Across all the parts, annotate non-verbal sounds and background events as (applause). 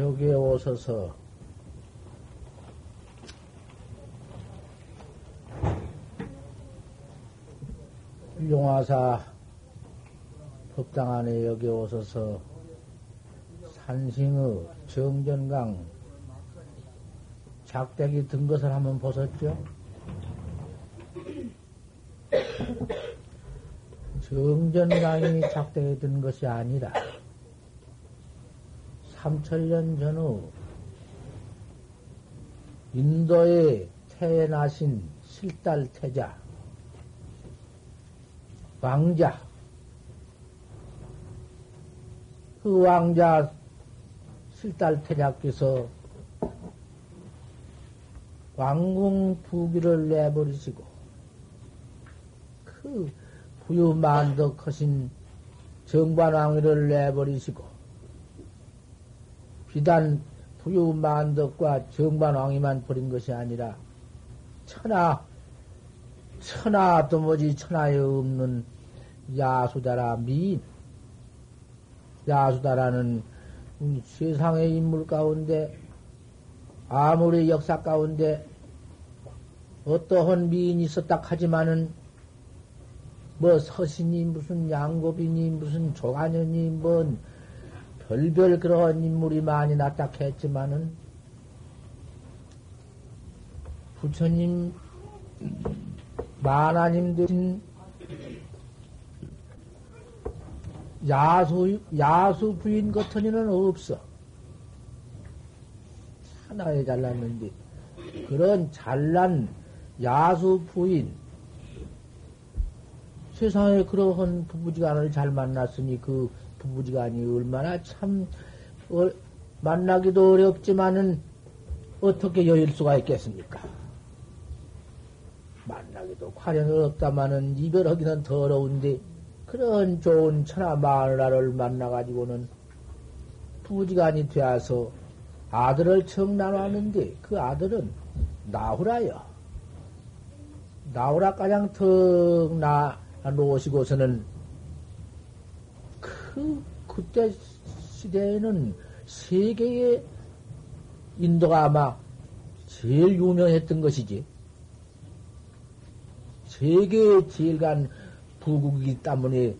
여기에 오셔서 용화사 법당 안에 여기 오셔서 산승의 정전강 작대기 든 것을 한번 보셨죠? 정전강이 작대기 든 것이 아니라 삼천년 전후 인도에 태어나신 실달 태자 왕자 그 왕자 실달 태자께서 왕궁 부기를 내버리시고 그 부유만덕하신 정관왕위를 내버리시고 비단 부유 만덕과 정관왕위만 버린 것이 아니라 천하 천하 도무지 천하에 없는 야수다라 미인. 야수다라는 세상의 인물 가운데 아무리 역사 가운데 어떠한 미인이 있었다 하지만은 뭐 서신이 무슨 양고비니 무슨 조간현이 뭔 별별 그런 인물이 많이 나타 했지만은 부처님 만화님들 야수 야수 부인 같은 이는 없어. 하나에 잘났는데 그런 잘난 야수 부인 세상에 그러한 부부지간을 잘 만났으니 그 부부지간이 얼마나 참 어, 만나기도 어렵지만은 어떻게 여일 수가 있겠습니까? 만나기도 과연 없다마는 이별하기는 더러운데 그런 좋은 천하 마누라를 만나가지고는 부지간이 되어서 아들을 청나왔는데 그 아들은 나후라요. 나후라 가장 턱 나 놓으시고서는 그 그때 시대에는 세계의 인도가 아마 제일 유명했던 것이지. 세계의 제일 간 부국이기 때문에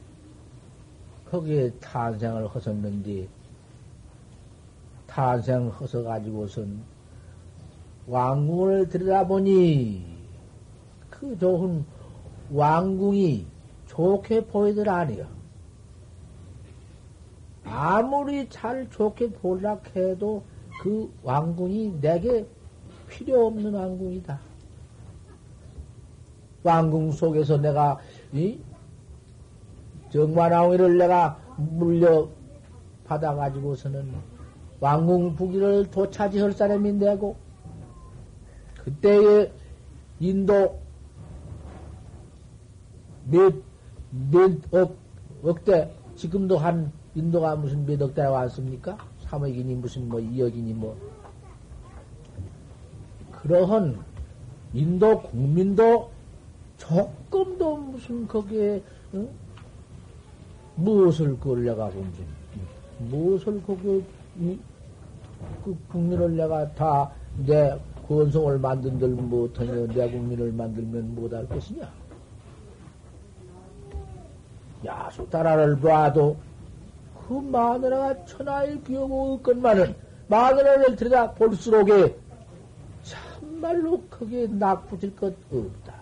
거기에 탄생을 하셨는데 탄생하셔 가지고선 왕궁을 들여다보니 그 좋은 왕궁이 좋게 보이들 아니요. 아무리 잘 좋게 보려 해도 그 왕궁이 내게 필요 없는 왕궁이다. 왕궁 속에서 내가 이 정관왕위를 내가 물려 받아 가지고서는 왕궁 부기를 도차지할 사람이 되고 그때의 인도 몇, 몇 억, 억대, 지금도 한 인도가 무슨 몇 억대가 왔습니까? 3억이니 무슨 뭐 2억이니 뭐. 그러한 인도 국민도 조금도 무슨 거기에, 응? 무엇을 걸려가고, 무엇을 거기에, 이, 그 국민을 내가 다 내 권성을 만든들 못하며 내 국민을 만들면 못할 것이냐? 야수 따라를 봐도 그 마누라가 천하의 없건만은 마누라를 들여다 볼수록에 참말로 크게 낙붙일 것 없다.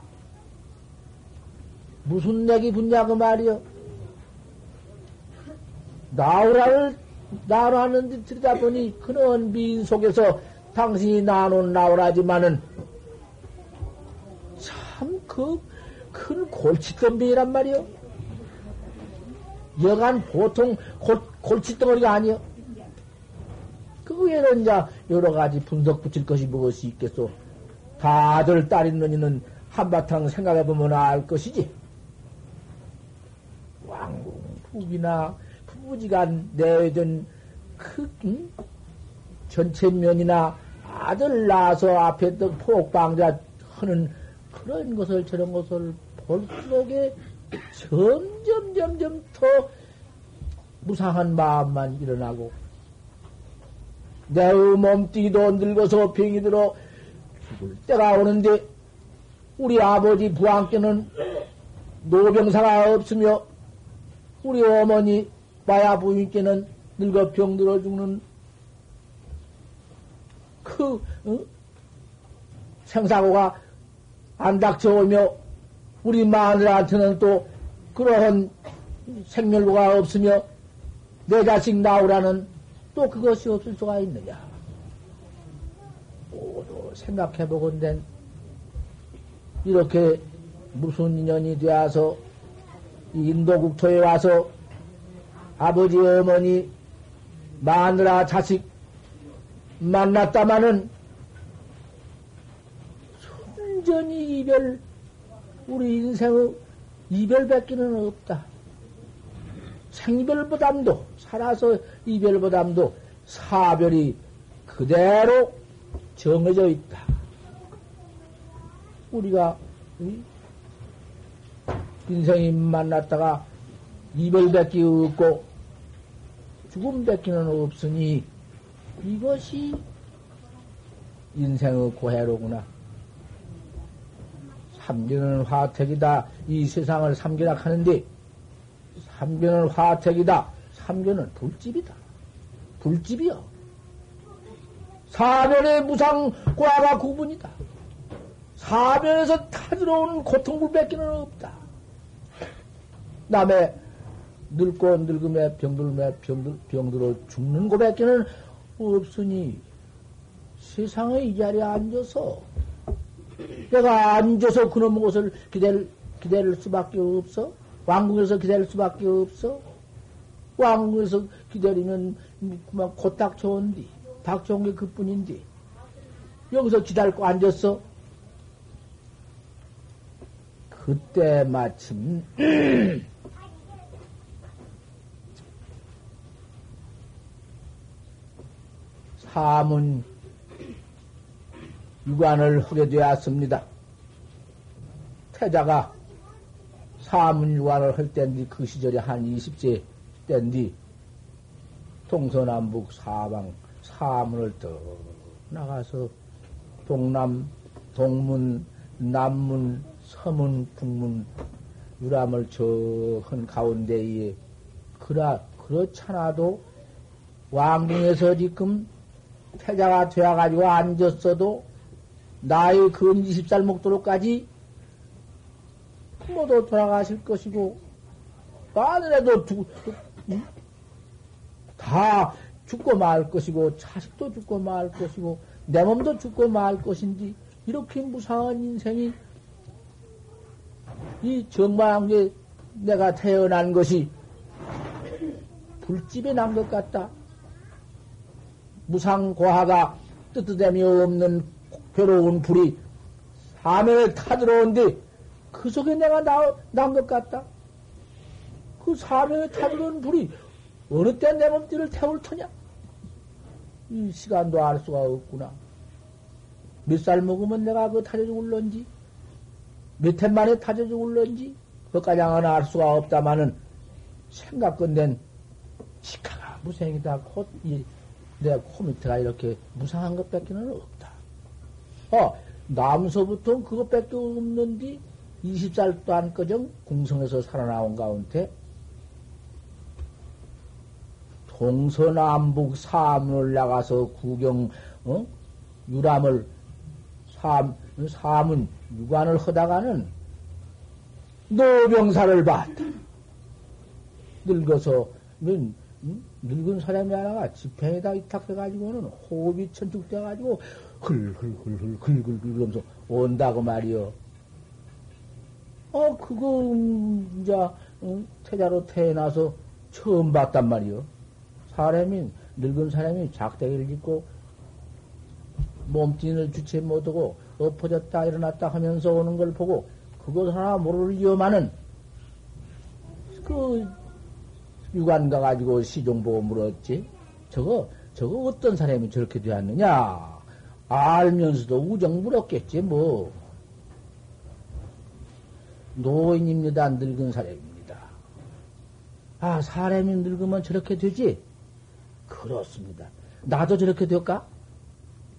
무슨 내기 붙냐 그 말이여. 나오라를 나오라는데 들여다보니 그런 미인 속에서 당신이 나눈 나오라지만은 참 그 큰 골칫덩비란 말이여. 여간 보통 골, 골칫덩어리가 아니여. 그 외에는 이제 여러 가지 분석 붙일 것이 무엇이 있겠소. 다들 딸 있는 이는 한바탕 생각해보면 알 것이지. 왕궁, 북이나 부부지간 내외된 그, 응? 전체면이나 아들 낳아서 앞에 또 폭방자 하는 그런 것을 저런 것을 볼수록에 점점, 점점 더 무상한 마음만 일어나고, 내 몸뚱이도 늙어서 병이 들어 죽을 때가 오는데 우리 아버지 부왕께는 노병사가 없으며 우리 어머니 마야 부인께는 늙어 병들어 죽는 그 어? 생사고가 안 닥쳐오며 우리 마누라한테는 또 그러한 생멸고가 없으며 내 자식 나오라는 또 그것이 없을 수가 있느냐. 모두 생각해 보건된 이렇게 무슨 인연이 되어서 인도 국토에 와서 아버지 어머니 마누라 자식 만났다마는 순전히 이별 우리 인생의 이별밖에는 없다. 생별보담도 살아서 이별보담도 사별이 그대로 정해져 있다. 우리가 인생이 만났다가 이별밖에 없고 죽음밖에는 없으니 이것이 인생의 고해로구나. 삼견은 화택이다. 이 세상을 삼견라 하는데, 삼견은 화택이다. 삼견은 불집이다. 불집이요. 사변의 무상 과가 구분이다. 사변에서 타들어오는 고통불밖에는 없다. 남의 늙고 늙음에 병들매 병들, 병들어 죽는 고밖에는 없으니 세상에 이 자리에 앉아서 내가 앉아서 그놈 것을 기다릴, 기다릴 수밖에 없어? 왕궁에서 기다릴 수밖에 없어? 왕궁에서 기다리면 그만 곧 닥쳐온디. 닥쳐온 게 그뿐인데. 여기서 기다리고 앉았어? 그때 마침, (clears throat) 사문 유관을 하게 되었습니다. 태자가 사문 유관을 할 때인데 그 시절에 한 20세 때인데 동서남북 사방 사문을 더 나가서 동남 동문 남문 서문 북문 유람을 저한 가운데에 그라 그렇잖아도 왕궁에서 지금 태자가 되어가지고 앉았어도 나의 근 20살 목도로까지 부모도 돌아가실 것이고, 아들에도 두, 다 죽고 말 것이고, 자식도 죽고 말 것이고, 내 몸도 죽고 말 것인지, 이렇게 무상한 인생이, 이 정마왕제 내가 태어난 것이 불집에 난 것 같다. 무상고하가 뜨뜻함이 없는 괴로운 불이 사면에 타들어온데 그 속에 내가 난 것 같다. 그 사면에 타들어온 불이 어느 때 내 몸띠를 태울 터냐? 이 시간도 알 수가 없구나. 몇 살 먹으면 내가 그 타져 죽을런지, 몇 해 만에 타져 죽을런지, 그까지는 알 수가 없다마는 생각건된 시카가 무생이다. 곧, 이, 내 코밑에가 이렇게 무상한 것밖에는 없다. 어, 남서부터 그것밖에 없는데 20살도 안 꺼정 궁성에서 살아나온 가운데 동서남북 사문을 나가서 구경, 어? 유람을 삼, 사문 유관을 하다가는 노병사를 봤다. 늙어서는 늙은 사람이 하나가 집행에다 위탁해가지고는 호흡이 천축돼가지고 흘흘흘흘 글글글 그러면서 온다고 말이요. 어, 그거, 음, 이제, 응? 태자로 태어나서 처음 봤단 말이요. 사람이, 늙은 사람이 작대기를 짓고 몸뚱이를 주체 못하고 엎어졌다 일어났다 하면서 오는 걸 보고 그것 하나 모르려마는 그 유관 가 가지고 시종 보고 물었지. 저거, 저거 어떤 사람이 저렇게 되었느냐? 알면서도 우정 물었겠지, 뭐. 노인입니다. 늙은 사람입니다. 아, 사람이 늙으면 저렇게 되지? 그렇습니다. 나도 저렇게 될까?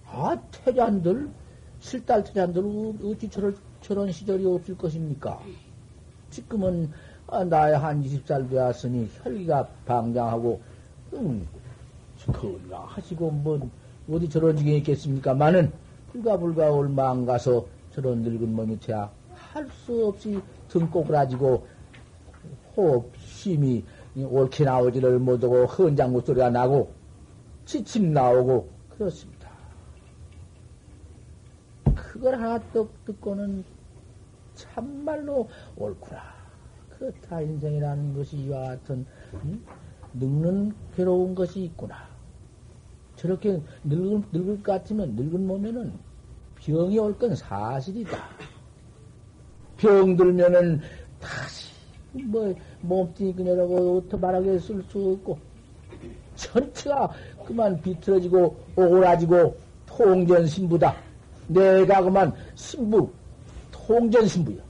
아, 태잔들, 실달 태잔들, 어찌 저런, 저런 시절이 없을 것입니까? 지금은, 아, 나이 한 20살 되었으니 혈기가 방장하고, 음, 건강 하시고, 뭐, 어디 저런 지경이 있겠습니까? 많은, 불가 불가 얼마 안 가서 저런 늙은 몸이 돼야 할 수 없이 등골 가지고 호흡, 심이 옳게 나오지를 못하고 헌장구 소리가 나고 지침 나오고 그렇습니다. 그걸 하나 떡 듣고는 참말로 옳구나. 그렇다 인생이라는 것이 이와 같은 음? 늙는 괴로운 것이 있구나. 저렇게 늙을, 늙을 것 같으면 늙은 몸에는 병이 올 건 사실이다. 병 들면은 다시 뭐 몸뚱이 그녀라고 말하게 쓸 수 없고 전체가 그만 비틀어지고 오그라지고 통전 신부다. 내가 그만 신부 통전 신부야.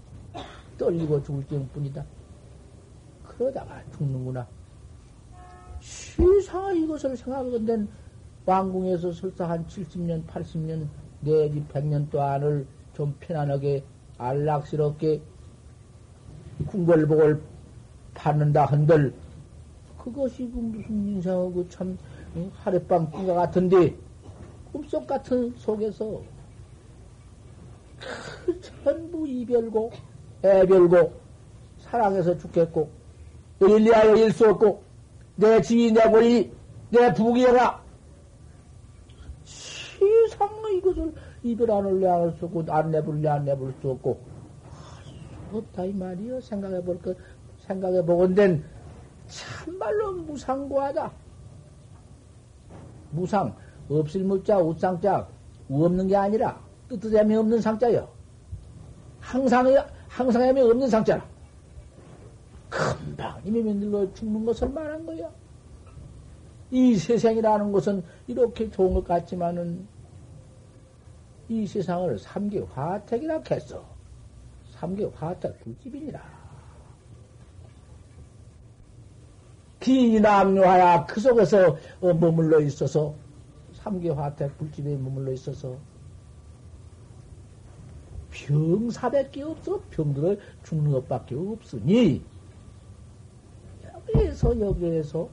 떨리고 죽을 경뿐이다. 그러다가 죽는구나. 세상에 이것을 생각하건된 왕궁에서 설사 한 70년, 80년 내지 100년 동안을 좀 편안하게 안락스럽게 궁궐복을 받는다 한들 그것이 무슨 인생하고 참 하룻밤 꿈과 같은데 꿈속 같은 속에서 그 전부 이별고 애별고 사랑해서 죽겠고 일리하여 일수 없고 내 지위 내 권리 내 부귀영화 세상의 이것을 이별 안 할래 안 할 수 없고 안 내볼래 안 내볼 수 없고. 없다 이 말이요 생각해 볼것 생각해 보건된 참말로 무상고하다. 무상 없을 무자 우상자 없는 게 아니라 뜻뜻함이 없는 상자요 항상에 항상함이 없는 상자라. 금방 이미 늙어 죽는 것을 말한 거야. 이 세상이라는 것은 이렇게 좋은 것 같지만은 이 세상을 삼계 화택이라 했어. 삼계 화택 불집이니라. 기남묘하야 그 속에서 어, 머물러 있어서 삼계 화택 불집에 머물러 있어서 병사밖에 없어 병들어 죽는 것밖에 없으니 여기에서 여기에서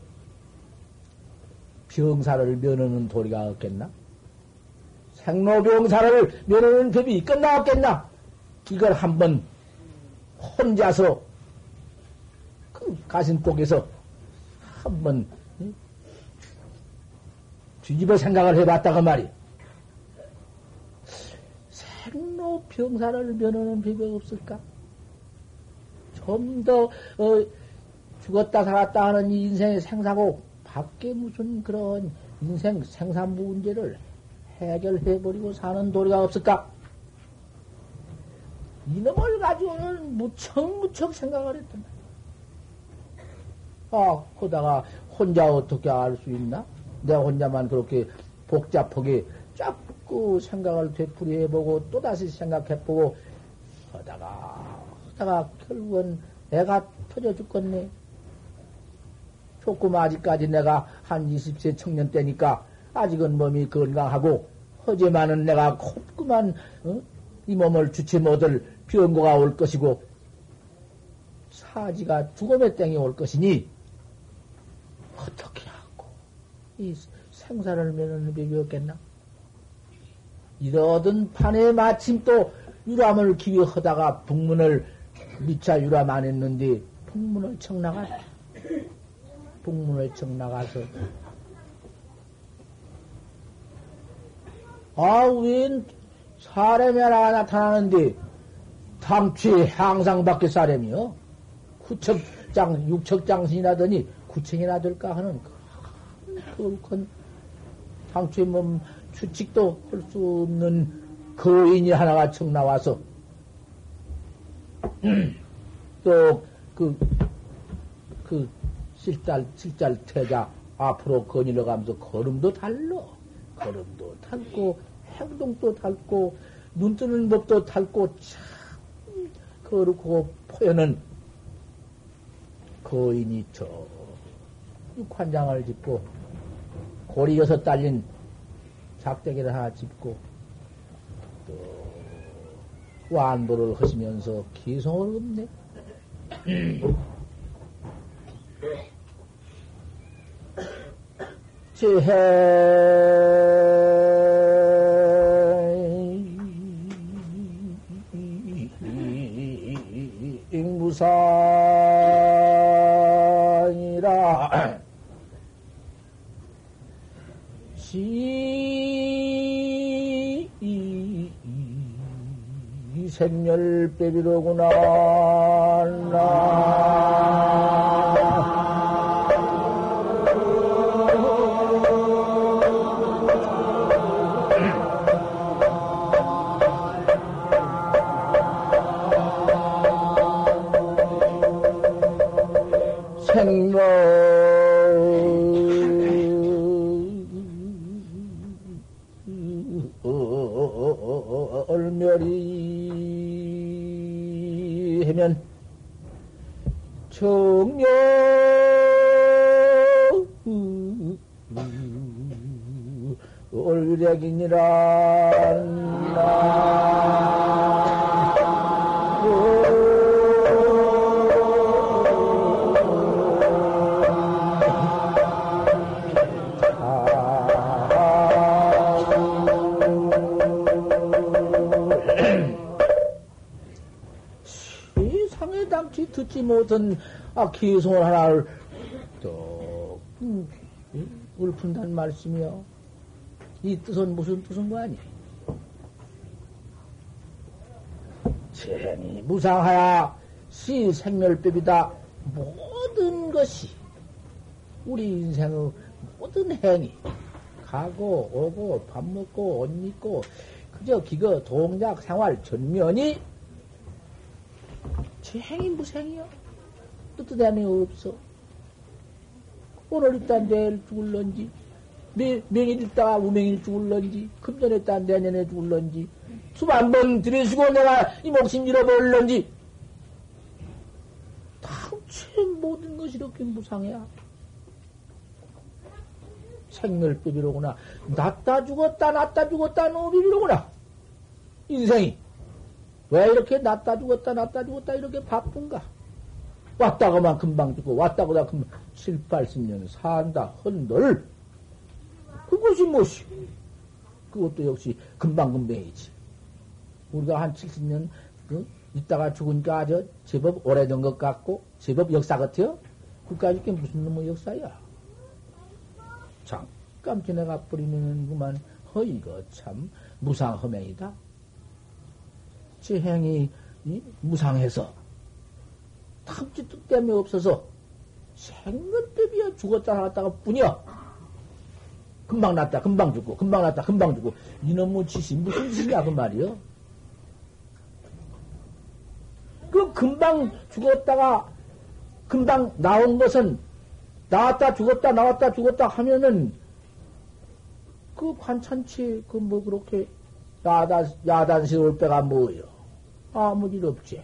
병사를 면하는 도리가 없겠나? 생로병사를 면하는 법이 끝나 없겠나? 이걸 한번 혼자서 그 가슴속에서 한번 뒤집어 생각을 해봤다가 말이야. 생로병사를 면하는 법이 없을까? 좀 더, 어, 죽었다 살았다 하는 이 인생의 생사고 밖에 무슨 그런 인생 생산부 문제를 해결해버리고 사는 도리가 없을까? 이놈을 가지고는 무척 무척 생각을 했단 말이야. 아, 그러다가 혼자 어떻게 알 수 있나? 내가 혼자만 그렇게 복잡하게 자꾸 생각을 되풀이해보고 또다시 생각해보고 하다가 하다가 결국은 애가 터져 죽겠네. 조금 아직까지 내가 한 20세 청년 때니까 아직은 몸이 건강하고 하지만은 내가 곱그만 어? 이 몸을 주체 못할 병고가 올 것이고 사지가 죽음의 땡이 올 것이니 어떻게 하고 이 생사를 면하는 법이 없겠나? 이러던 판에 마침 또 유람을 기여하다가 북문을 미차 유람 안 했는데 북문을 청나갔다. 북문을 청 나가서 아, 웬 사람이 하나 나타나는데 당취 항상 밖에 사람이요? 구척장, 육척장신이라더니 구청이나 될까 하는 그큰 당취 몸 추측도 할 수 없는 거인이 하나가 청 나와서 (clears throat) 또 그, 그 칠달, 칠달 태자 앞으로 거닐어 가면서 걸음도 달러. 걸음도 닳고, 행동도 닳고, 눈 뜨는 법도 닳고, 참, 거룩하고 포연은 거인이 저, 관장을 짓고, 고리 여섯 달린 작대기를 하나 짚고 또 완도를 하시면서 기성을 없네. (clears throat) 지해 무산이라 시 생멸배비로구나 정명 얼굴이니라 듣지 못한 아, 기송을 하나를 또 음, 울푼단 말씀이요. 이 뜻은 무슨 뜻인 거 아니? 재행이 무상하야 시 생멸법이다. 모든 것이 우리 인생의 모든 행위 가고 오고 밥 먹고 옷 입고 그저 기거 동작 생활 전면이 재행이 무생이요. 뜻대함이 없어. 오늘 있다 내일 죽을런지, 명, 명일 있다 우명일 죽을런지, 금전에 있다 내년에 죽을런지, 수만 번 들여시고 내가 이 목숨 잃어버릴런지, 당최 모든 것이 이렇게 무상해야. 생멸법이로구나. 낫다 죽었다, 낫다 죽었다, 노비로구나. 인생이. 왜 이렇게 낫다 죽었다, 낫다 죽었다, 이렇게 바쁜가? 왔다 가만 금방 죽고, 왔다 가다 금방, 7, 80년 산다, 헌들. 그것이 무엇이? 그것도 역시 금방금방이지. 우리가 한 70년, 그, 있다가 죽으니까 아주 제법 오래된 것 같고, 제법 역사 같아요? 그까지 게 무슨 놈의 역사야? 잠깐 지나가 버리면 그만, 허, 이거 참, 무상허맹이다. 제 행이 무상해서 탐지 뜻 때문에 없어서 생근법이야 죽었다 살았다가 뿐이야. 금방 났다, 금방 죽고, 금방 났다, 금방 죽고. 이놈의 짓이 무슨 짓이냐, 그 말이요. 그 금방 죽었다가 금방 나온 것은 나왔다 죽었다 나왔다 죽었다 하면은 그 관찬치 그 뭐 그렇게 야단 야단스러울 때가 뭐요? 아무 일 없지.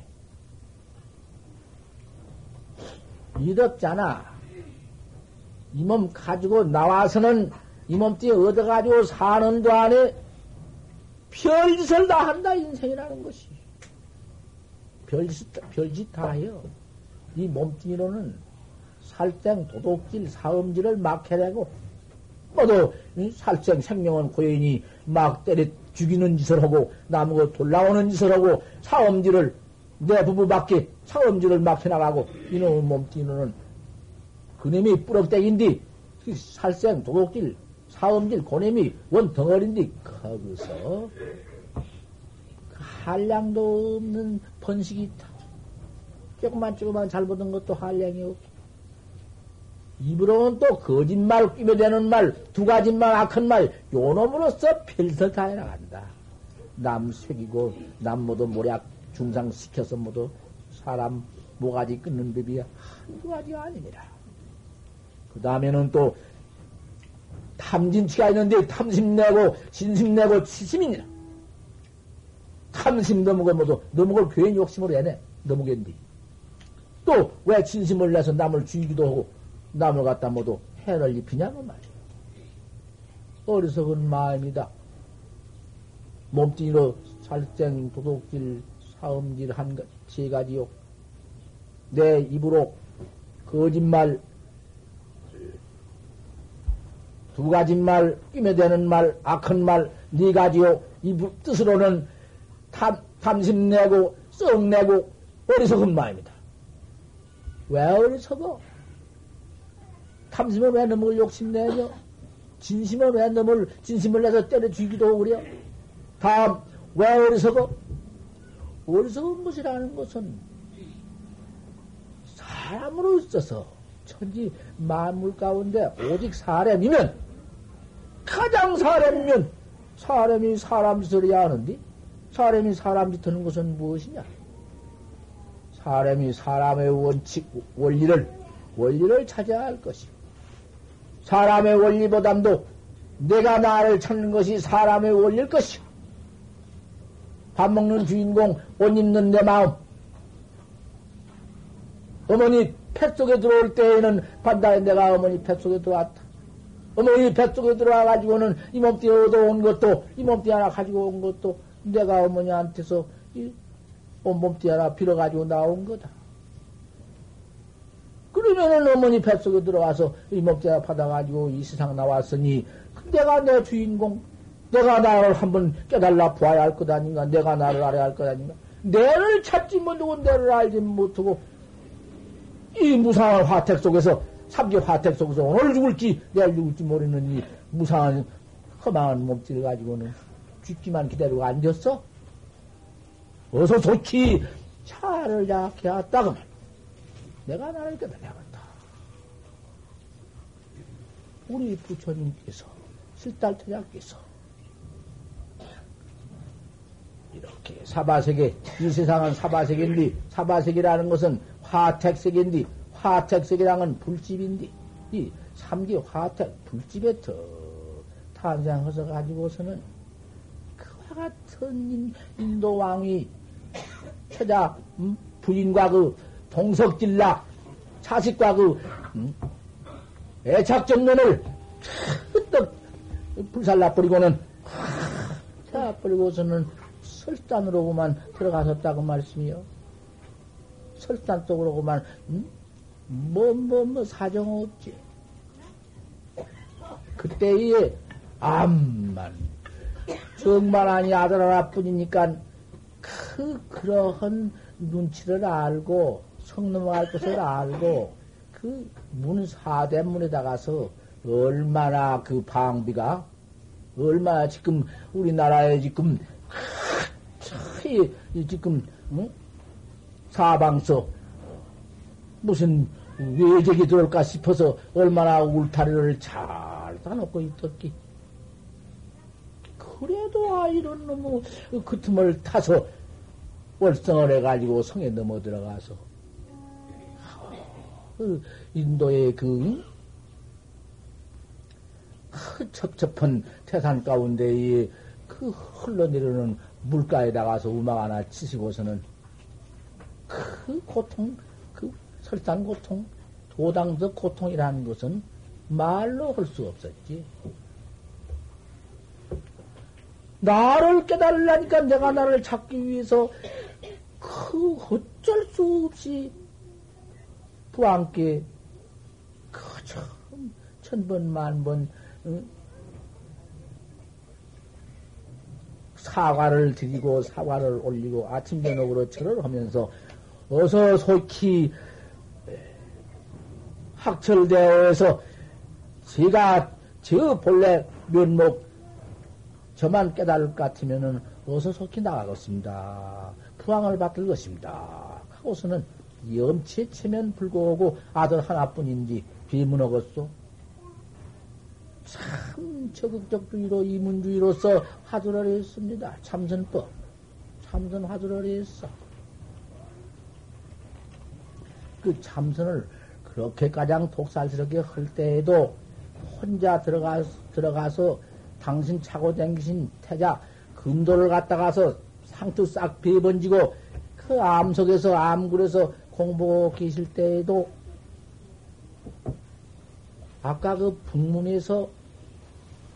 이렇잖아. 이 몸 가지고 나와서는 이 몸띠 얻어가지고 사는 동안에 별짓을 다 한다, 인생이라는 것이. 별짓, 별짓 다 해요. 이 몸뚱이로는 살생, 도둑질, 사음질을 막 해내고, 뭐도 살생 생명은 고인이 막 때려 죽이는 짓을 하고, 나무가 돌라오는 짓을 하고, 사음질을 내 부부 밖에 사음질을 막 해나가고, 이놈의 몸뚱이로는 그놈이 뿌럭대기인데, 그 살생, 도둑질, 사음질, 고놈이 원 덩어리인데, 거기서 한량도 없는 번식이 있다. 조금만 조금만 잘못한 것도 한량이 없고. 입으로는 또 거짓말, 끼며대는 말, 두 가지 말, 악한 말, 요 놈으로써 필설 다 해나간다. 남 속이고, 남 모두 모략 중상시켜서 모두 사람 모가지 끊는 법이 한두 가지가 아니니라. 그 다음에는 또 탐진치가 있는데 탐심내고, 진심내고, 치심이니라. 탐심 너무고 모두 너무걸 괜히 욕심으로 해내. 너무겠니? 또 왜 진심을 내서 남을 죽이기도 하고 남을 갖다 모두 해를 입히냐고 말이야. 어리석은 마음이다. 몸뚱이로 살생, 도둑질, 사음질 한 세 가지요. 내 입으로 거짓말, 두 가지 말, 끼매대는 말, 악한 말, 네 가지요. 이 뜻으로는 탐, 탐심내고, 썩내고, 어리석은 마음이다. 왜 어리석어? 탐심을 왜 놈을 욕심내냐? 진심을 왜 놈을, 진심을 내서 때려 죽이기도 하고 그래요? 다음, 왜 어리석어? 어리석은 것이라는 것은 사람으로 있어서 천지 만물 가운데 오직 사람이면 가장 사람이면 사람이 사람 짓을 해야 하는데 사람이 사람 짓 하는 것은 무엇이냐? 사람이 사람의 원칙, 원리를, 원리를 찾아야 할 것이고, 사람의 원리보담도 내가 나를 찾는 것이 사람의 원리일 것이고, 밥 먹는 주인공, 옷 입는 내 마음, 어머니 뱃속에 들어올 때에는 반달에 내가 어머니 뱃속에 들어왔다. 어머니 뱃속에 들어와가지고는 이 몸띠 얻어온 것도, 이 몸띠 하나 가지고 온 것도 내가 어머니한테서 이 몸띠 하나 빌어가지고 나온 거다. 그러면은 어머니 뱃속에 들어와서 이 하나 받아가지고 이 세상 나왔으니 내가 내 주인공, 내가 나를 한번 깨달라 보아야 할 것 아닌가, 내가 나를 알아야 할 것 아닌가. 내를 찾지 못하고 내를 알지 못하고 이 무상한 화택 속에서 삼계 화택 속에서 오늘 죽을지 내일 죽을지 모르는 이 무상한 허망한 몸짓을 가지고는 죽기만 기다리고 앉았어? 어서 좋지 차를 약해 왔다고 내가 나를 깨달아야겠다. 우리 부처님께서 실달태자께서 이렇게 사바세계 이 세상은 사바세계인데 사바세계라는 것은 화택세계인데 화택세계랑은 불집인데 이 삼기 화택 불집에 더 탄생해서 가지고서는 그와 같은 인도 왕이 처자 음? 부인과 그 동석질락 자식과 그 음? 애착정년을 흑떡 불살라 버리고는 자 버리고서는 설단으로만 들어가셨다고 말씀이요. 설단 속으로만 음? 뭐, 뭐, 뭐, 사정 없지. 그때에 암만, 정말 아니 아들 하나뿐이니까 그, 그러한 눈치를 알고, 성 넘어갈 것을 알고, 그 문 사대문에다가서 얼마나 그 방비가, 얼마나 지금 우리나라에 지금, 지금, 응? 사방서, 무슨 외적이 들어올까 싶어서 얼마나 울타리를 잘 다놓고 있었기. 그래도 아, 이런 놈의 그 틈을 타서 월성을 해가지고 성에 넘어 들어가서 그 인도의 그, 그 첩첩한 태산 가운데에 그 흘러내리는 물가에 나가서 음악 하나 치시고서는 그 고통, 설산 고통, 도당적 고통이라는 것은 말로 할 수 없었지. 나를 깨달으려니까 내가 나를 찾기 위해서 그 어쩔 수 없이 부함께 그참 천번 만번 응? 사과를 드리고 사과를 올리고 아침 저녁으로 절을 하면서 어서 속히 학철대에서 제가 저 본래 면목 저만 깨달을 것 같으면은 어서 속히 나가겠습니다. 부항을 받을 것입니다. 하고서는 염치에 체면 불고하고 아들 하나뿐인지 비문하겠소? 참 적극적주의로 이문주의로서 화두를 했습니다. 참선법. 참선 화두를 했어. 그 참선을 그렇게 가장 독살스럽게 할 때에도 혼자 들어가, 들어가서 당신 차고 댕기신 태자 금도를 갖다가서 상투 싹 베번지고 그 암석에서 암굴에서 공부하고 계실 때에도 아까 그 북문에서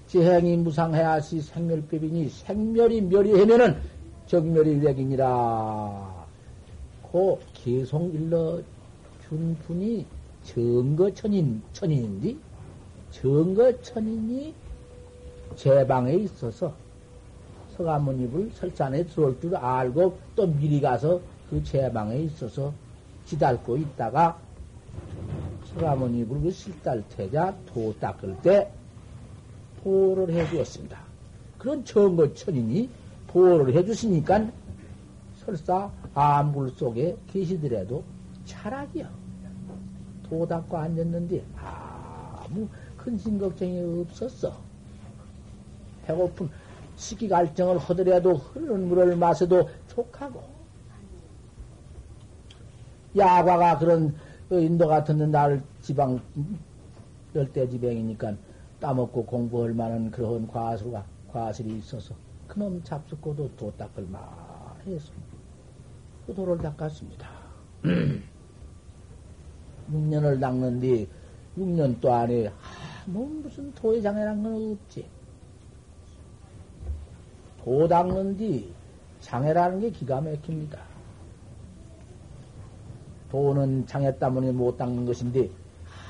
지행이 무상해야시 생멸법이니 생멸이 멸이하면은 정멸이 되기니라. 고 계속 일러 준 분이 정거천인, 천인인데, 정거천인이 제 방에 있어서 서가모니를 설산에 들어올 줄 알고 또 미리 가서 그 제 방에 있어서 기다리고 있다가 서가모니를 그 실달 태자 도 닦을 때 보호를 해 주었습니다. 그런 정거천인이 보호를 해 주시니까 설사 암굴 속에 계시더라도 차라리요. 도 닦고 앉았는데 아무 근심 걱정이 없었어. 배고픈 식기 갈증을 하더라도 흐르는 물을 마셔도 족하고 야과가 그런 그 인도 같은 날 지방 열대지방이니까 따먹고 공부할 만한 그런 과수가 과실이 있어서 그놈 잡숫고도 도 닦을 만해서 그 도를 닦았습니다. (clears throat) 6년을 닦는데 6년 동안에 아, 뭐 무슨 도의 장애란 건 없지. 도 닦는디 장애라는 게 기가 막힙니다. 도는 장애 때문에 못 닦는 것인데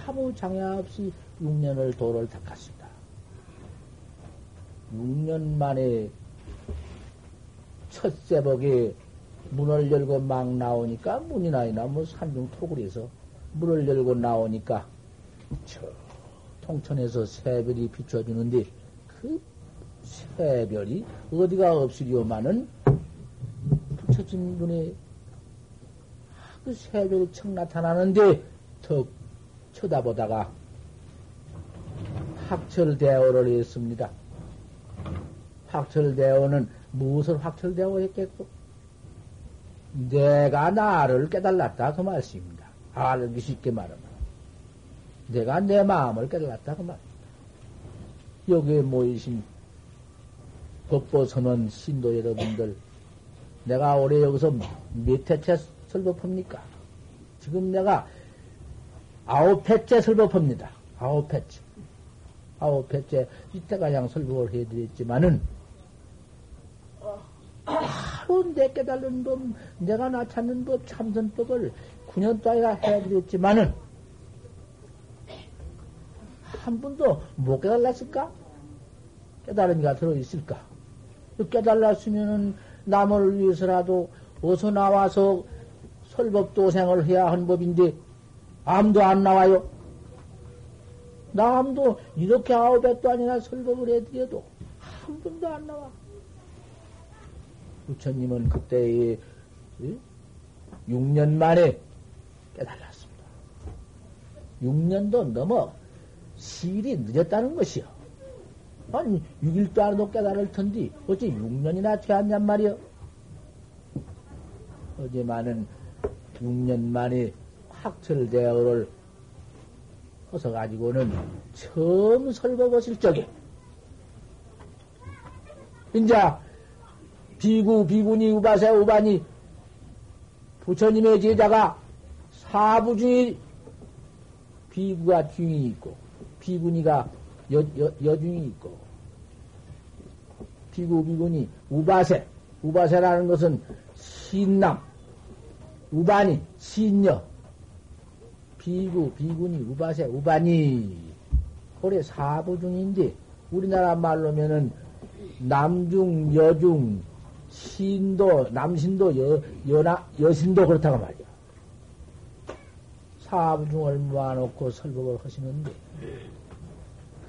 아무 장애 없이 6년을 도를 닦았습니다. 6년 만에 첫 새벽에 문을 열고 막 나오니까 문이 나 이나 뭐 산중 토굴에서 문을 열고 나오니까 저 통천에서 새별이 비춰주는데 그 새별이 어디가 없으리요마는 붙여진 눈에 그 새별이 척 나타나는데 더 쳐다보다가 확철대오를 했습니다. 확철대오는 무엇을 확철대오 했겠고? 내가 나를 깨달았다 그 말씀입니다. 알기 쉽게 말하면 내가 내 마음을 깨달았다 그 말입니다. 여기에 모이신 법보선원 신도 여러분들 내가 올해 여기서 몇 회째 설법합니까? 지금 내가 아홉 회째 설법합니다. 아홉 회째. 아홉 회째 이때가량 설법을 해드렸지만은 하루 내 깨달은 법, 내가 나 찾는 법, 참선법을 9년 동안이나 해드렸지만은, 한 번도 못 깨달았을까? 깨달은 이가 들어있을까? 깨달았으면은 남을 위해서라도 어서 나와서 설법도생을 해야 하는 법인데, 아무도 안 나와요. 남도 이렇게 아홉 해도 아니나 설법을 해드려도 한 번도 안 나와. 부처님은 그때에 6년 만에 깨달았습니다. 6년도 넘어 시일이 늦었다는 것이요. 아니, 6일도 안에도 깨달을 텐데, 어째 6년이나 되었냔 말이요. 어제만은 6년 만에 확철대어를 허서 가지고는 처음 설법하실 적에, 이제 비구, 비구니, 우바세, 우바니, 부처님의 제자가 사부 중에 비구가 중이 있고, 비구니가 여, 여, 여중이 있고, 비구, 비구니, 우바세, 우바세라는 것은 신남, 우바니, 신녀, 비구, 비구니, 우바세, 우바니, 올해 사부 중인데, 우리나라 말로면은 남중, 여중, 신도, 남신도, 여, 여나, 여신도 그렇다고 말이야. 사부중을 모아놓고 설법을 하시는데,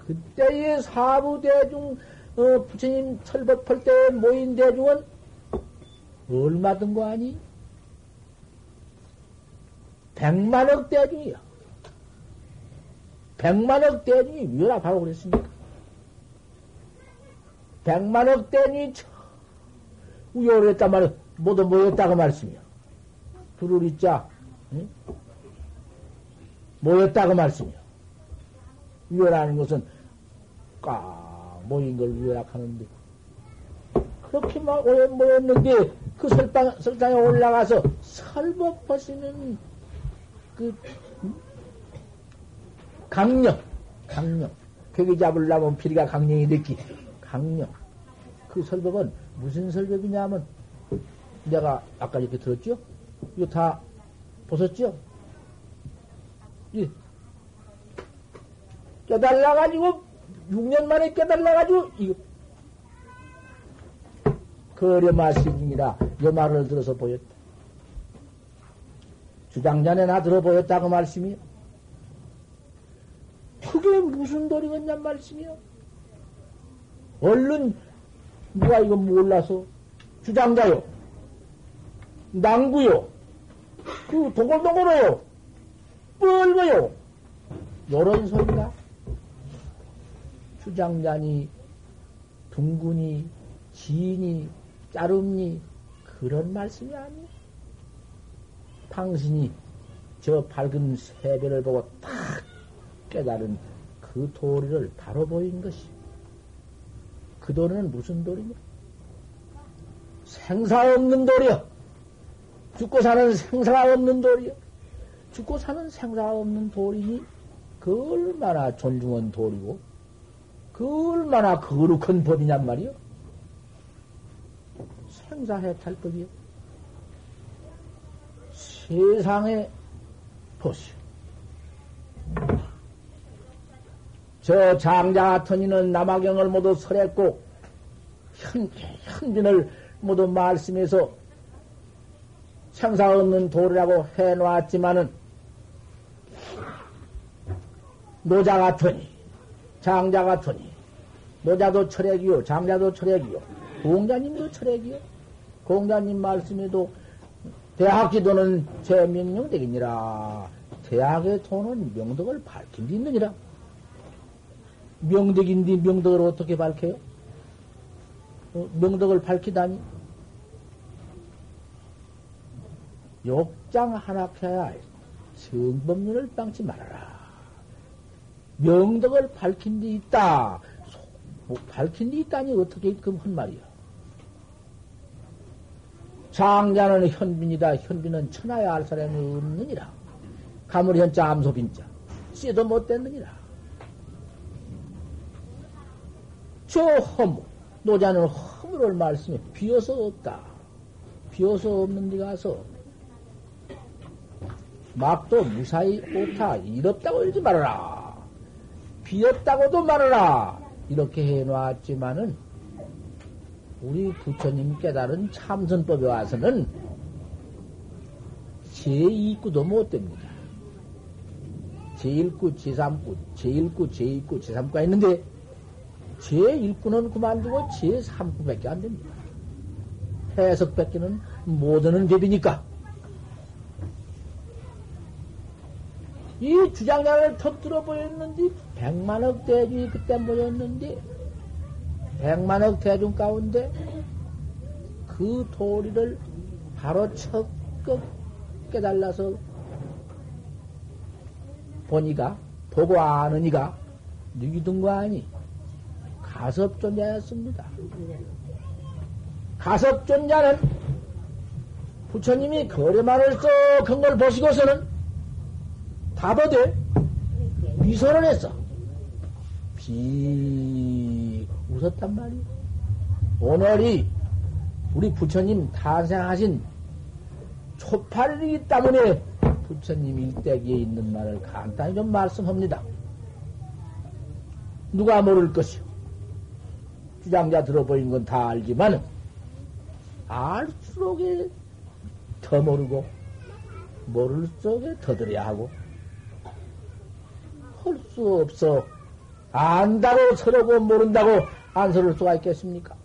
그때의 사부대중, 어, 부처님 설법할 때 모인 대중은 얼마든 거 아니? 백만억 대중이야. 백만억 대중이 바로 그랬습니까? 백만억 대중이 우열을 했단 말이야. 모두 모였다고 말씀이야. 둘을 있자, 응? 모였다고 말씀이야. 우열하는 것은 꽉 모인 걸 우열하는데. 그렇게 막 오래 모였는데, 그 설당, 설당에 올라가서 설법하시는 그, 응? 강력, 강력, 괴기 잡으려면 피리가 강령이 됐기. 강령. 그 설법은 무슨 설법이냐면 내가 아까 이렇게 들었죠? 이거 다 보셨죠? 예. 깨달아가지고 6년 만에 깨달아가지고 이거 거려 마시니라 이 말을 들어서 보였다. 주장전에 나 들어보였다 그 말씀이요. 그게 무슨 도리겠냔 말씀이요. 얼른 누가 이거 몰라서 주장자요. 낭구요. 그 동글동글해요. 뻘거요. 요런 소리가 주장자니 둥근이 지인이 짜름니 그런 말씀이 아니에요. 당신이 저 밝은 새별을 보고 딱 깨달은 그 도리를 바로 보인 것이. 그 도리는 무슨 도리냐? 생사 없는 도리요. 죽고 사는 생사가 없는 도리요. 죽고 사는 생사 없는 도리니 그 얼마나 존중한 도리고 그 얼마나 거룩한 법이냔 말이요. 생사해탈법이요. 세상에 보시오. 저 장자 같은 이는 남아경을 모두 설했고, 현, 현빈을 모두 말씀해서 생사 없는 도리라고 해놓았지만은, 노자 같으니, 장자 같으니, 노자도 철액이요, 장자도 철액이요, 공자님도 철액이요. 공자님 말씀에도 대학 지도는 제 명령되겠니라. 대학의 돈은 명덕을 밝힌 데 있느니라. 명덕인데 명덕을 어떻게 밝혀요? 어, 명덕을 밝히다니? 욕장 하나 켜야 성법률을 빵치 말아라. 명덕을 밝힌 데 있다. 뭐 밝힌 데 있다니 어떻게 그한 말이야. 장자는 현빈이다. 현빈은 천하에 알 사람이 없느니라. 가물현자 암소빈자. 씨도 못 됐느니라. 저 허무. 노자는 허무를 말씀해. 비어서 없다. 비어서 없는 데 가서 막도 무사히 옳다. 이롭다고 이러지 말아라. 비었다고도 말아라. 이렇게 해놓았지만은 우리 부처님 깨달은 참선법에 와서는 제2구도 못 됩니다. 제1구, 제3구, 제1구, 제2구, 제3구가 있는데 제1구는 그만두고 제3구밖에 안 됩니다. 해석밖에는 못하는 법이니까. 이 주장자를 터뜨려 보였는데 백만억 대중이 그때 모였는데 백만억 대중 가운데 그 도리를 바로 적극 깨달아서 보니까 보고 아느니가 누기든거 아니 가섭존자였습니다. 가섭존자는 부처님이 거래만을 썩한 걸 보시고서는 답어대 미소를 했어. 비 웃었단 말이야. 오늘이 우리 부처님 탄생하신 초팔이기 때문에 부처님 일대기에 있는 말을 간단히 좀 말씀합니다. 누가 모를 것이요. 주장자 들어보인 건 다 알지만, 알수록에 더 모르고, 모를수록에 더 들어야 하고, 할 수 없어. 안다고 서러고 모른다고 안 서를 수가 있겠습니까?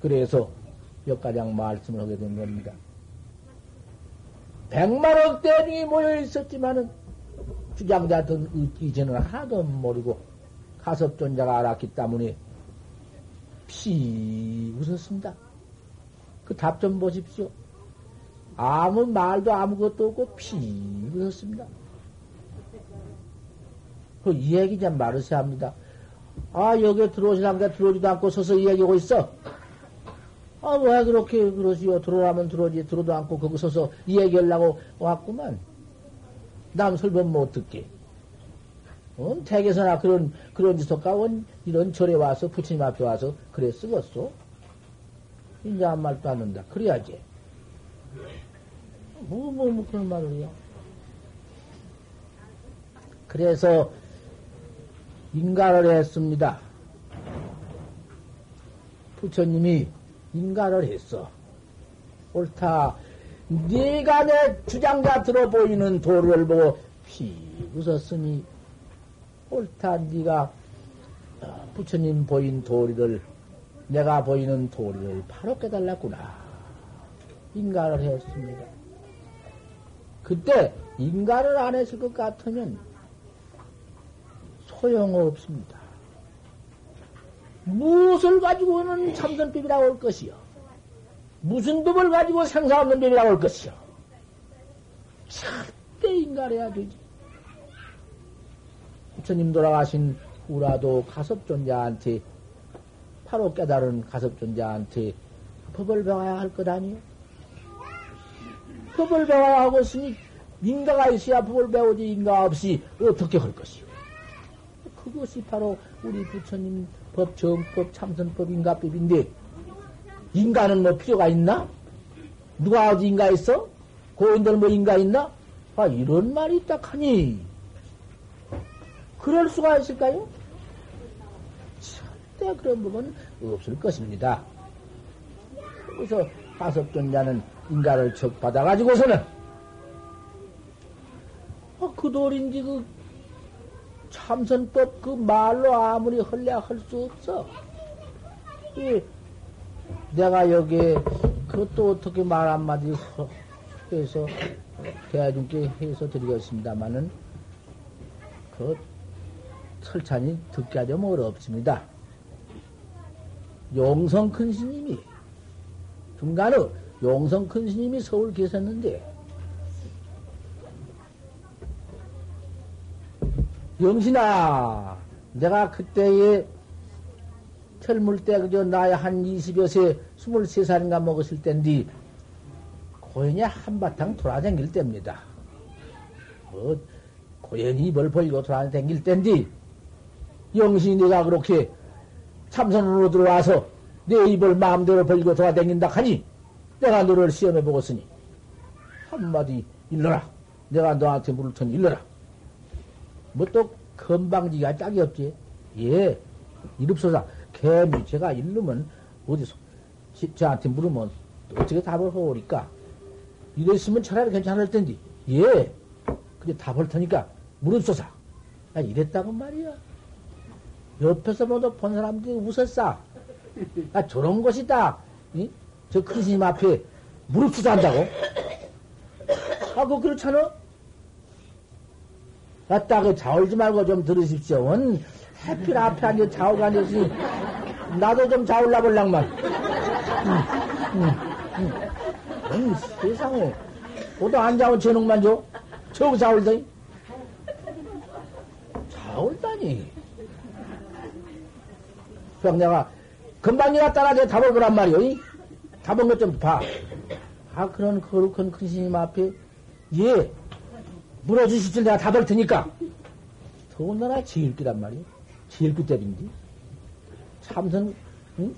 그래서 역가장 말씀을 하게 된 겁니다. 백만억 대중이 모여 있었지만은 주장자든 이제는 하나도 모르고 가섭존자가 알았기 때문에 피 웃었습니다. 그 답 좀 보십시오. 아무 말도 아무것도 없고 피 웃었습니다. 그 이야기 좀 말으셔야 합니다. 아, 여기에 들어오시는게 들어오지도 않고 서서 이야기하고 있어. 아, 왜 그렇게 그러시오? 들어오라면 들어오지, 들어도 않고 거기 서서 이야기하려고 왔구만. 남 설법 못 듣게. 어? 댁에서나 그런, 그런 짓을까? 원, 이런 절에 와서, 부처님 앞에 와서, 그래 쓰겠어? 이제 아무 말도 안 한다. 그래야지. 뭐, 뭐, 뭐, 그런 말을 해요. 그래서, 인가를 했습니다. 부처님이 인가를 했어. 옳다. 네가 내 주장자 들어 보이는 도를 보고 피 웃었으니 옳다. 네가 부처님 보인 도리를 내가 보이는 도리를 바로 깨달았구나. 인가를 했습니다. 그때 인가를 안 했을 것 같으면 소용없습니다. 무엇을 가지고는 참선법이라고 할 것이요. 무슨 법을 가지고 생사 없는 법이라고 할 것이요. 절대 인가해야 되지. 부처님 돌아가신 후라도 가섭존자한테 바로 깨달은 가섭존자한테 법을 배워야 할 것 아니요? 법을 배워야 하고 있으니 인가가 있어야 법을 배우지 인가 없이 어떻게 할 것이요? 그것이 바로 우리 부처님 법, 정법, 참선법, 인가법인데 인가는 뭐 필요가 있나? 누가 어디 인가 있어? 고인들 뭐 인가 있나? 아 이런 말이 딱 하니 그럴 수가 있을까요? 절대 그런 부분은 없을 것입니다. 그래서 하섭존자는 인가를 척 받아가지고서는 아, 그 돌인지 그 참선법 그 말로 아무리 헐려 할 수 없어. 이 내가 여기에 그것도 어떻게 말 한마디 해서 대화중께 해서 드리겠습니다만은 그 철찬이 듣기 하지 어렵습니다. 용성 큰 스님이 중간에 용성 큰 스님이 서울 계셨는데 영신아 내가 그때에 젊을 때 그저 나이 한 20여 세 23살인가 먹었을 때인데 고연이 한바탕 돌아다닐 때입니다. 뭐 고연이 입을 벌리고 돌아다닐 때인데 영신이 내가 그렇게 참선으로 들어와서 내 입을 마음대로 벌리고 돌아다닌다 하니 내가 너를 시험해 보겠으니 한마디 일러라. 내가 너한테 물을 테니 일러라. 뭐 또 건방지가 짝이 없지. 예. 이릅소사. 개미 제가 일르면 어디서 저한테 물으면 어떻게 답을 하오니까 이랬으면 차라리 괜찮을 텐데. 예. 그게 답을 테니까 물읍소사. 나 이랬다고 말이야. 옆에서 모두 본 사람들이 웃었어. 아, 저런 것이다. 이? 저큰 스님 앞에 무릎 투자한다고? 아, 그거 그렇잖아? 아따, 그 자올지 말고 좀 들으십시오. 원, 해필 앞에 앉아 자오가 앉았으니, 나도 좀 자올라 볼랑만. 응, 응, 응. 세상에. 보도 안 자온 저녁만 줘? 저거 자올다니? 자올다니. 그럼 내가 금방이나 따라 내 답을 보란 말이오. 답은 것 좀 봐. 아, 그런 거룩한 큰 스님 앞에, 예, 물어주시지 내가 답을 테니까. 더군다나 제일기란 말이오. 제일기 대비인데. 참선, 응?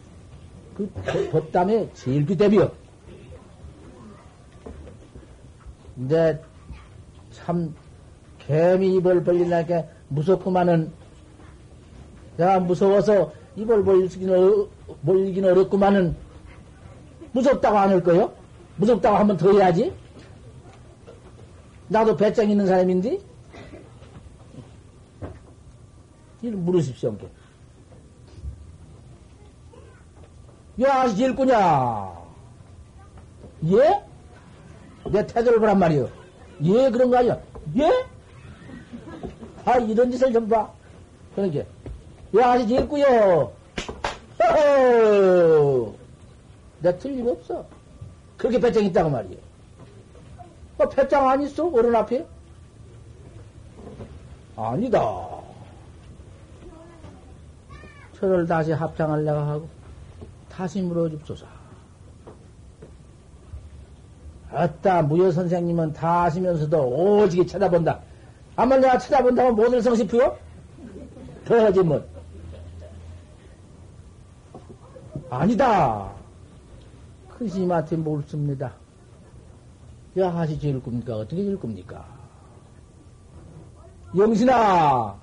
그 법담에 제일기 대비요. 근데 참 개미 입을 벌리니까 무섭구만은 내가 무서워서 입을 벌리기는 어렵구만은 무섭다고 안 할 거요? 무섭다고 한번 더 해야지. 나도 배짱 있는 사람인데? 이를 물으십시오, 게. 야, 아저씨 일꾼이야. 예? 내 태도를 보란 말이요. 예, 그런 거 아니야. 예? 아, 이런 짓을 좀 봐. 그러게. 야, 아저씨 일꾼이요. 허허! 내 틀림없어. 그렇게 배짱 있다고 말이에요. 어, 배짱 안 있어? 어른 앞에? 아니다. 저를 다시 합장하려고 하고, 다시 물어줍소서. 아따, 무여 선생님은 다 하시면서도 오지게 쳐다본다. 아마 내가 쳐다본다고 못을 성시푸요? 더 하지 뭐. 아니다. 큰 스님한테 옳습니다. 야, 하시 지을 겁니까? 어떻게 지을 겁니까? 영신아!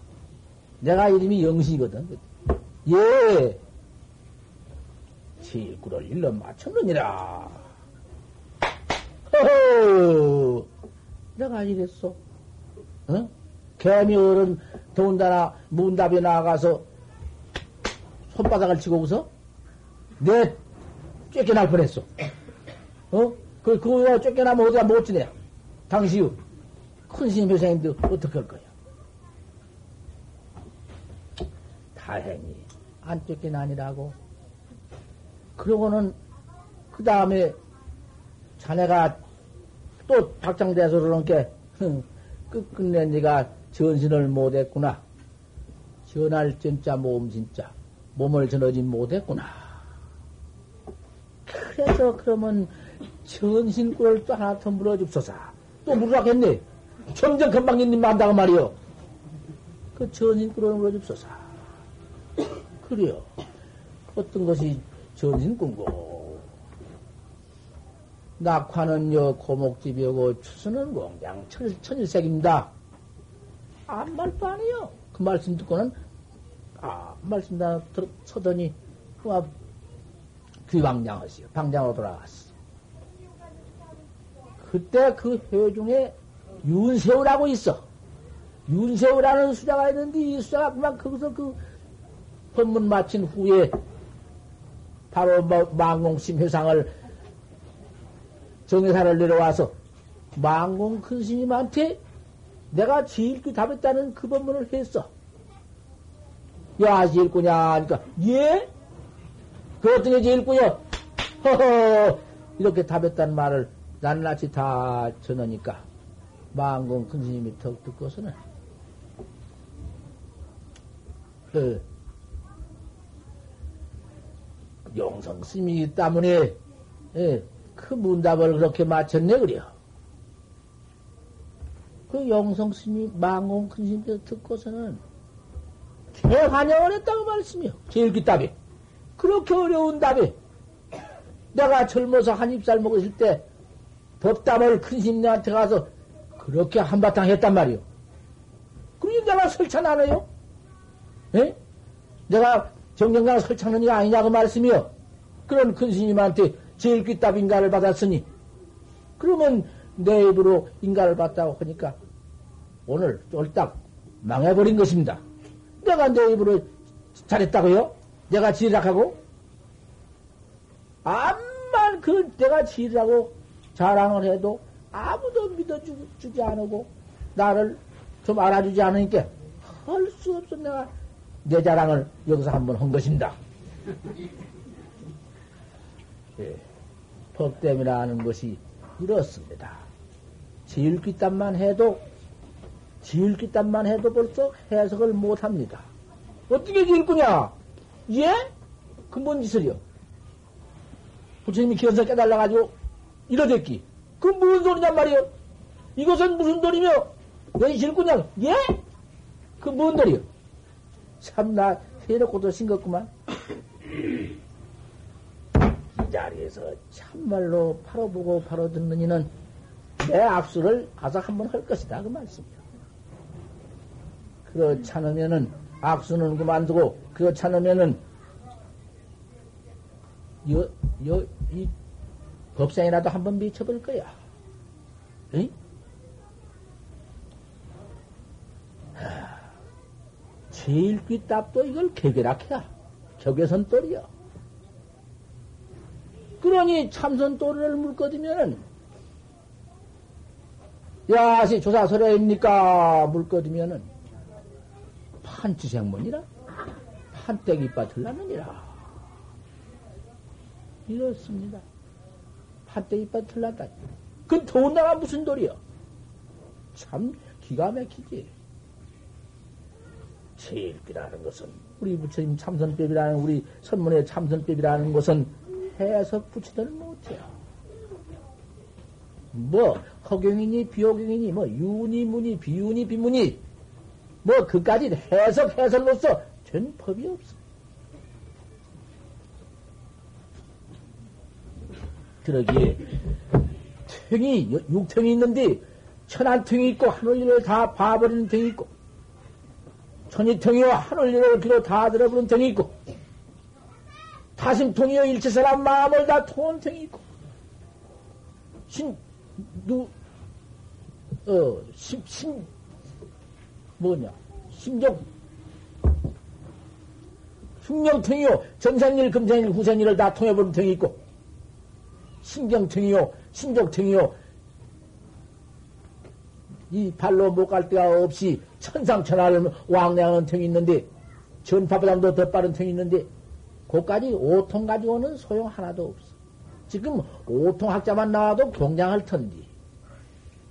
내가 이름이 영신이거든. 예! 지구를 일러 맞췄느니라. 허허! 내가 이랬어. 어? 개미 어른 더군다나 문답에 나가서 손바닥을 치고 웃어? 내 쫓겨날 뻔했어. 어? 그, 그거 쫓겨나면 어디가 못 지내? 당시요. 큰 스님 회생인데 어떻게 할 거야? 다행히 안 쫓겨나니라고. 그러고는 그 다음에 자네가 또 박장대서 그러는 게 끝끝내 네가 전신을 못했구나. 전할 진짜 몸 진짜 몸을 전하지 못했구나. 그래서 그러면 전신꿀을 또 하나 더 물어줍소서. 또 물어가겠네. 점점 금방 있는 만다고 말이요. 그 전신꿀을 물어줍소서. 그래요. 어떤 것이 전신꾼고. 낙화는요, 고목집이고, 추수는 공장 천일색입니다. 아무 말도 아니요. 그 말씀 듣고는, 아, 말씀 다 서더니, 그 귀방장하시오. 방장으로 돌아갔어. 그때 그회 중에 윤세우라고 있어. 윤세우라는 수자가 있는데 이 수자가 그만 거기서 그 법문 마친 후에 바로 뭐 망공심 회상을 정회사를 내려와서 망공 큰 스님한테 내가 제일기 답했다는 그 법문을 했어. 야, 제일구냐? 하니까, 예? 그 어떤 게 제일구요? 허허! 이렇게 답했다는 말을 낱낱이 다 전하니까, 망공 큰 스님이 턱 듣고서는, 그, 용성 스님이기 때문에, 예, 그 문답을 그렇게 맞췄네, 그래요. 그 스님, 망공 큰 스님께서 듣고서는 개환영을 했다고 말씀이요. 제일 기답이. 그렇게 어려운 답이. 내가 젊어서 한 입살 먹었을 때 법답을 큰 스님한테 가서 그렇게 한바탕 했단 말이요. 그러니 내가 설찬 안 해요? 예? 내가 정경강 설창는 이 아니냐고 말씀이요. 그런 큰 스님한테 제일 귀답 인가를 받았으니, 그러면 내 입으로 인가를 받다고 하니까 오늘 쫄딱 망해버린 것입니다. 내가 내 입으로 잘했다고요? 내가 지락하고? 암만 그 내가 지라고 자랑을 해도 아무도 믿어주지 않고 나를 좀 알아주지 않으니까 할 수 없어 내가 내 자랑을 여기서 한번 한 것입니다. 예. 법됨이라는 것이 이렇습니다. 지을귀땀만 해도, 지을귀땀만 해도 벌써 해석을 못 합니다. 어떻게 지을 거냐? 예? 그뭔 짓을요? 부처님이 기어서 깨달아가지고 이러댔기. 그 무슨 소리냔 말이요? 이것은 무슨 소리며? 왜 지을 거냐? 예? 그뭔 소리요? 참 나 해놓고도 싱겁구만. 이 자리에서 참말로 바로 보고 바로 듣는 이는 내 악수를 가서 한번 할 것이다. 그 말씀이야. 그렇지 않으면은 악수는 그만두고 그렇지 않으면은 여, 여, 이 법상이라도 한번 미쳐볼 거야. 응? 제일 귀답도 이걸 개결학해야. 격에선 똘이야. 그러니 참선 또를 물거두면은 야시 조사 소리입니까 물거두면은 판치생문이라 판때기 밭을 났느니라 이렇습니다. 판때기 밭을 났다. 그 더군다나 무슨 돌이요? 참 기가 막히지. 제일비라는 것은 우리 부처님 참선법이라는 우리 선문의 참선법이라는 것은 해석 붙이들 못해요. 뭐 허경이니 비허경이니 뭐 유니 무니 비유니 비무니 뭐 그까지 해석 해설로서 된 법이 없어. 그러기에 탱이 육탱이 있는데 천한 탱이 있고 하늘일을 다 봐버리는 탱이 있고 천이탱이와 하늘일을 기로 다 들어버리는 탱이 있고 타심통이여 일체 사람 마음을 다 통한 탱이 있고 신, 누, 어, 심, 심, 뭐냐, 심정, 흉령통이요, 전생일, 금생일, 후생일을 다 통해보는 탱이 있고, 신경통이요, 신족통이요, 이 발로 못 갈 데가 없이 천상천하를 왕래하는 탱이 있는데, 전파보다도 더 빠른 탱이 있는데, 그까지 오통 가지고는 소용 하나도 없어. 지금 오통 학자만 나와도 경량할 텐데.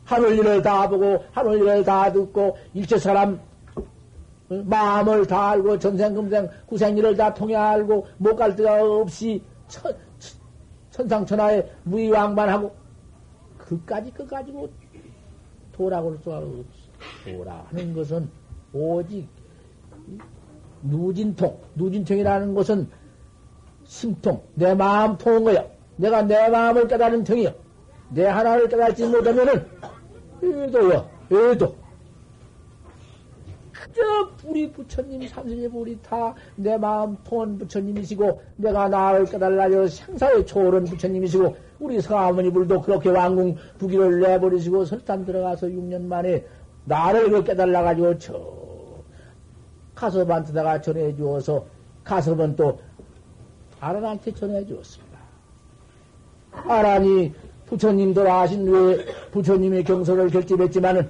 하늘 일을 다 보고, 하늘 일을 다 듣고, 일체 사람, 마음을 다 알고, 전생, 금생, 구생 일을 다 통해 알고, 못 갈 데가 없이, 천, 천상천하에 무의왕반하고, 그까지, 그 가지고 도라고 할 수가 없어. 도라 하는 것은 오직 누진통, 누진통이라는 것은 심통, 내 마음 통한 거야. 내가 내 마음을 깨달은 통이야. 내 하나를 깨달지 못하면은, 에도요, 에도. 그저 우리 부처님, 삼세제 우리 다 내 마음 통한 부처님이시고, 내가 나를 깨달라려 생사의 초월한 부처님이시고, 우리 서아머니 불도 그렇게 왕궁 부기를 내버리시고 설탄 들어가서 6년 만에 나를 그 깨달아가지고 저 가섭한테다가 전해 주어서 가섭은 또 아란한테 전해 주었습니다. 아란이 부처님들 아신 후에 부처님의 경서를 결집했지만은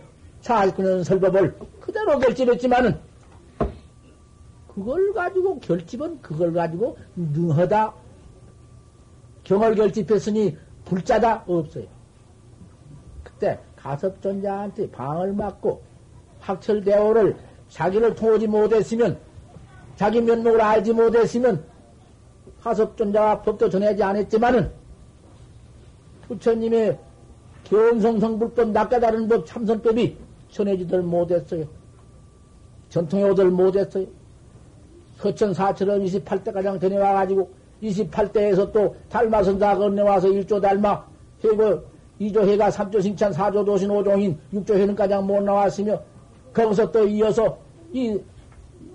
사실은 설법을 그대로 결집했지만은 그걸 가지고 결집은 그걸 가지고 능하다 경을 결집했으니 불자다 없어요. 그때 가섭전자한테 방을 맞고 학철대오를 자기를 통하지 못했으면 자기 면목을 알지 못했으면 하섭존자가 법도 전하지 않았지만은 부처님의 견성성불법 낚아다른 법 참선법이 전해지들 못했어요. 전통에 오들 못했어요. 서천사처럼 28대 가장 전해와가지고 28대에서 또 달마선사 건네와서 1조 달마 해고 2조 해가 3조 칭찬 4조 도신 5조인 6조 해는 가장 못 나왔으며 거기서 또 이어서 이,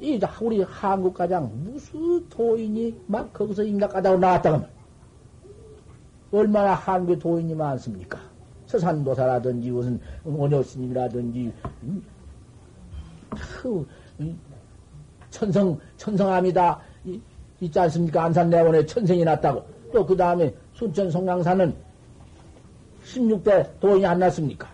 이 우리 한국 가장 무슨 도인이 막 거기서 임각가다고 나왔다가 얼마나 한국에 도인이 많습니까? 서산도사라든지 무슨 원효스님이라든지 음, 천성 천성암이다 있지 않습니까? 안산내원에 천생이 났다고. 또 그 다음에 순천 송량사는 16대 도인이 안 났습니까?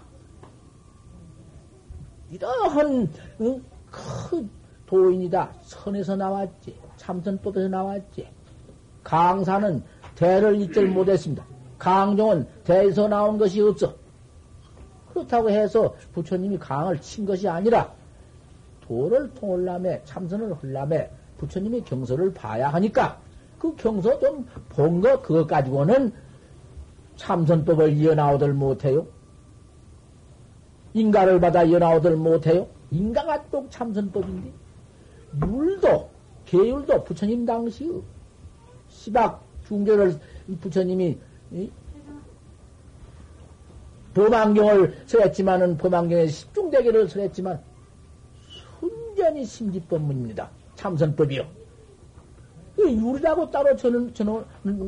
이러한 응? 큰 도인이다. 선에서 나왔지. 참선법에서 나왔지. 강사는 대를 잊질 못했습니다. 강종은 대에서 나온 것이 없어. 그렇다고 해서 부처님이 강을 친 것이 아니라 도를 통을라매 참선을 흘라매 부처님의 경서를 봐야 하니까 그 경서 좀 본 거 그것 가지고는 참선법을 이어나오들 못해요. 인가를 받아 이어나오들 못해요. 인가가 또 참선법인데 율도 계율도 부처님 당시 시박 중계를 부처님이 범안경을 설했지만은 범안경에 십중대계를 설했지만 순전히 심지법문입니다. 참선법이요. 유리라고 따로 전해,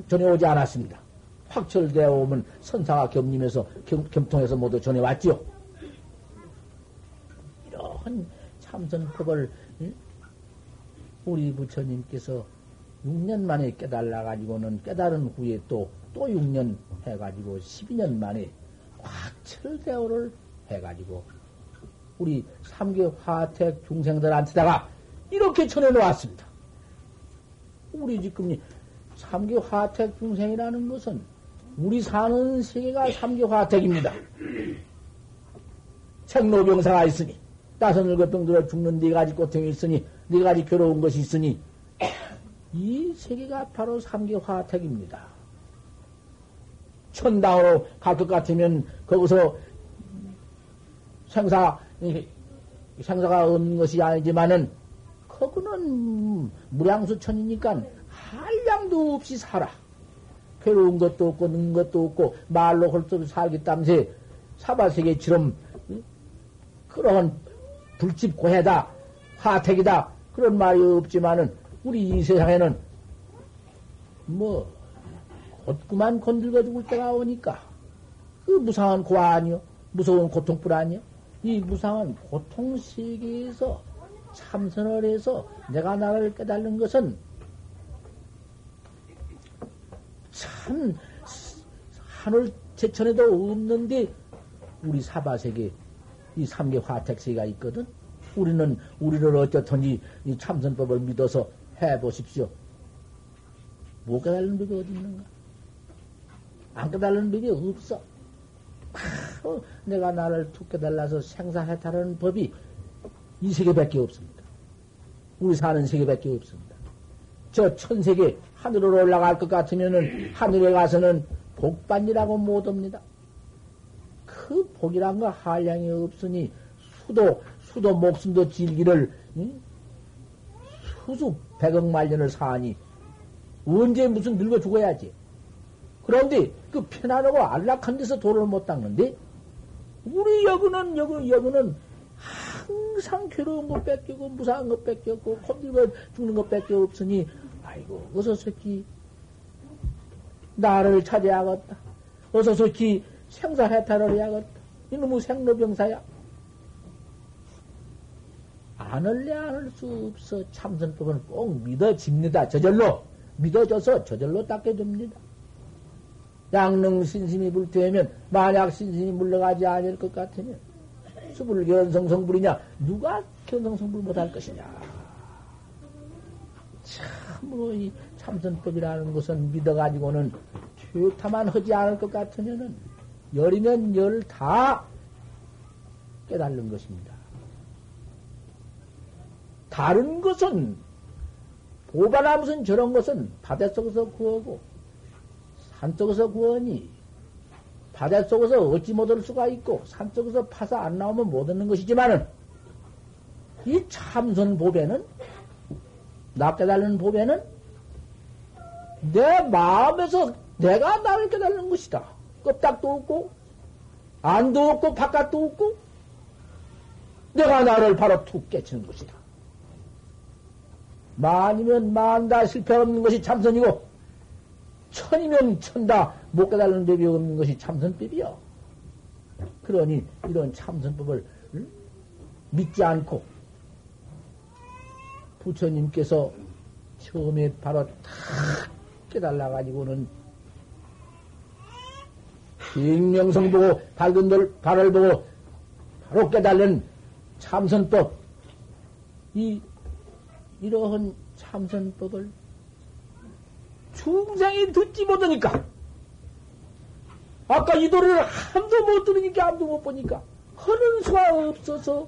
전해오지 않았습니다. 확철되어 오면 선사가 겹님에서 겸, 통해서 모두 전해왔지요. 이런 참선법을 우리 부처님께서 6년 만에 깨달아가지고는 깨달은 후에 또, 또 6년 해가지고 12년 만에 확철대오를 해가지고 우리 삼계 화택 중생들한테다가 이렇게 전해놓았습니다. 우리 지금 삼계 화택 중생이라는 것은 우리 사는 세계가 삼계 화택입니다. 생로병사가 있으니 따서 늙어 병 들어 죽는 네 가지 고통이 있으니 네 가지 괴로운 것이 있으니 이 세계가 바로 삼계 화택입니다. 천당으로 갈 것 같으면 거기서 생사 생사가 없는 것이 아니지만은, 그거는 무량수천이니까 한량도 없이 살아. 괴로운 것도 없고, 는 것도 없고, 말로 홀수로 살겠다면서, 사바세계처럼, 그런 불집 고해다, 화택이다, 그런 말이 없지만은, 우리 이 세상에는, 뭐, 곧구만 건들고 죽을 때가 오니까, 그 무상한 고아 아니요? 무서운 고통뿐 아니요? 이 무상한 고통 세계에서 참선을 해서 내가 나를 깨달는 것은 참 하늘 제천에도 없는데 우리 사바세계 이 삼계 화택세가 있거든. 우리는 우리를 어쩌든지 이 참선법을 믿어서 해 보십시오. 못 깨달는 법이 어디 있는가? 안 깨달는 법이 없어. 바로 내가 나를 툭 깨달아서 생사해탈하는 법이 이 세계밖에 없습니다. 우리 사는 세계밖에 없습니다. 저 천세계 하늘로 올라갈 것 같으면은 하늘에 가서는 복반이라고 못 옵니다. 그 복이란 거 한량이 없으니 수도 수도 목숨도 질기를 응? 수수 백억 만년을 사니 언제 무슨 늙어 죽어야지. 그런데 그 편안하고 안락한 데서 돈을 못 닦는데 우리 여기는 여기 여기는 항상 괴로운 것 뺏기고 무사한 것 뺏겼고 콤들고 죽는 것 뺏겨 없으니 아이고 어서 새끼 나를 찾아야겠다. 어서 새끼 생사해탈을 해야겠다. 이놈의 생로병사야. 안을래 안을 수 없어 참선법은 꼭 믿어집니다. 저절로 믿어져서 저절로 닦게 됩니다. 양릉 신심이 불태우면 만약 신심이 물러가지 않을 것 같으면 수불 견성성불이냐 누가 견성성불 못할 것이냐 참으로 이 참선법이라는 것은 믿어가지고는 퇴타만 하지 않을 것 같으면은 열이면 열 다 깨달는 것입니다. 다른 것은 보바나 무슨 저런 것은 바닷속에서 구하고 산속에서 구하니 바닷속에서 얻지 못할 수가 있고 산속에서 파서 안 나오면 못 얻는 것이지만은 이 참선 보배는 나 깨달는 보배는 내 마음에서 내가 나를 깨달는 것이다. 껍닥도 없고 안도 없고 바깥도 없고 내가 나를 바로 툭 깨치는 것이다. 만이면 만다 실패 없는 것이 참선이고 천이면 천다 못 깨달는 법이 없는 것이 참선법이요. 그러니 이런 참선법을 응? 믿지 않고 부처님께서 처음에 바로 탁 깨달아가지고는 익명성 보고 밝은 돌 발을 보고 바로 깨달는 참선법 이 이러한 참선법을 중생이 듣지 못하니까. 아까 이 노래를 한도 못 들으니까 아무도 못 보니까. 하는 수가 없어서.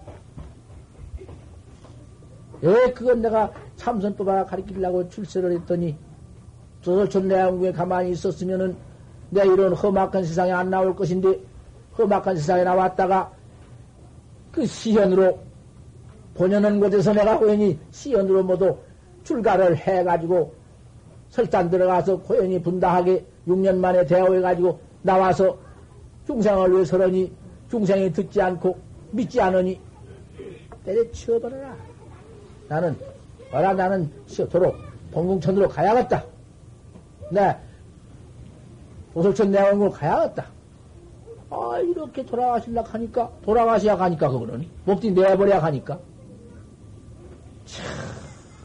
왜 그건 내가 참선법 하나 가르치려고 출세를 했더니 조선 내왕궁에 가만히 있었으면은 내 이런 험악한 세상에 안 나올 것인데 험악한 세상에 나왔다가 그 시현으로 본연한 곳에서 내가 호연히 시연으로 모두 출가를 해가지고 설단 들어가서 호연히 분다하게 6년 만에 대화해가지고 나와서 중생을 위해 서러니 중생이 듣지 않고 믿지 않으니 때려치워버려라. 나는, 어라 나는 도로 동궁천으로 가야겠다. 네. 오솔천 내원으로 가야겠다. 아, 이렇게 돌아가실라 하니까, 돌아가셔야 하니까, 그거는. 목뒤 내버려야 하니까. 참,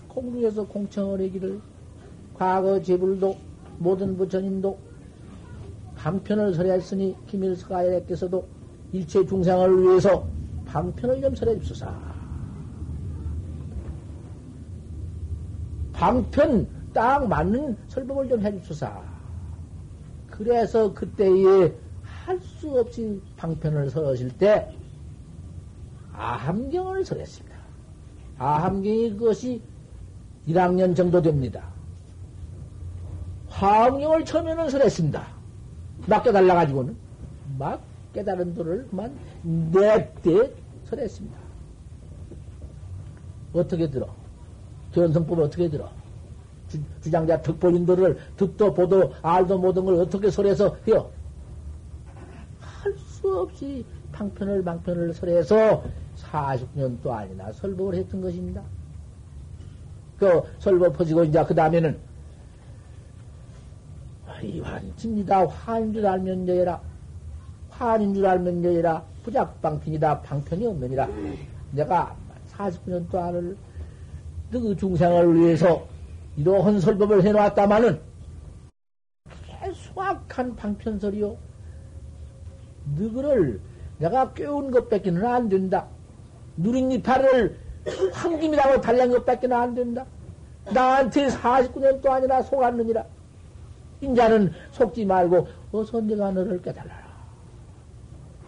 공중에서 공청을 하기를, 과거 제불도, 모든 부처님도, 방편을 설했으니, 김일스가야께서도 일체 중생을 위해서 방편을 좀 설해 줍소서. 방편 딱 맞는 설법을 좀 해줍소서. 그래서 그때에 할 수 없이 방편을 설하실 때 아함경을 설했습니다. 아함경이 그것이 1학년 정도 됩니다. 화엄경을 처음에는 설했습니다. 막 깨달아가지고는. 막 깨달은 도를 그만 넷대 설했습니다. 어떻게 들어? 견성법 어떻게 들어? 주, 장자 득보인들을 듣도 보도 알도 모든 걸 어떻게 설해서 해요? 할 수 없이 방편을 방편을 설해서 40년 또 아니나 설법을 했던 것입니다. 그 설법 퍼지고 이제 그 다음에는 이환입니다. 화인 줄 알면 여해라. 화인 줄 알면 여해라. 부작방편이다. 방편이 없느니라. 내가 49년 동안을 그 중생을 위해서 이러한 설법을 해놓았다마는 수악한 방편설이요. 너그를 내가 깨운 것밖에는 안 된다. 누린 이파를 황김이라고 달란 것밖에는 안 된다. 나한테 49년 도 아니라 속았느니라. 인자는 속지 말고 어서 내가 너를 깨달아라.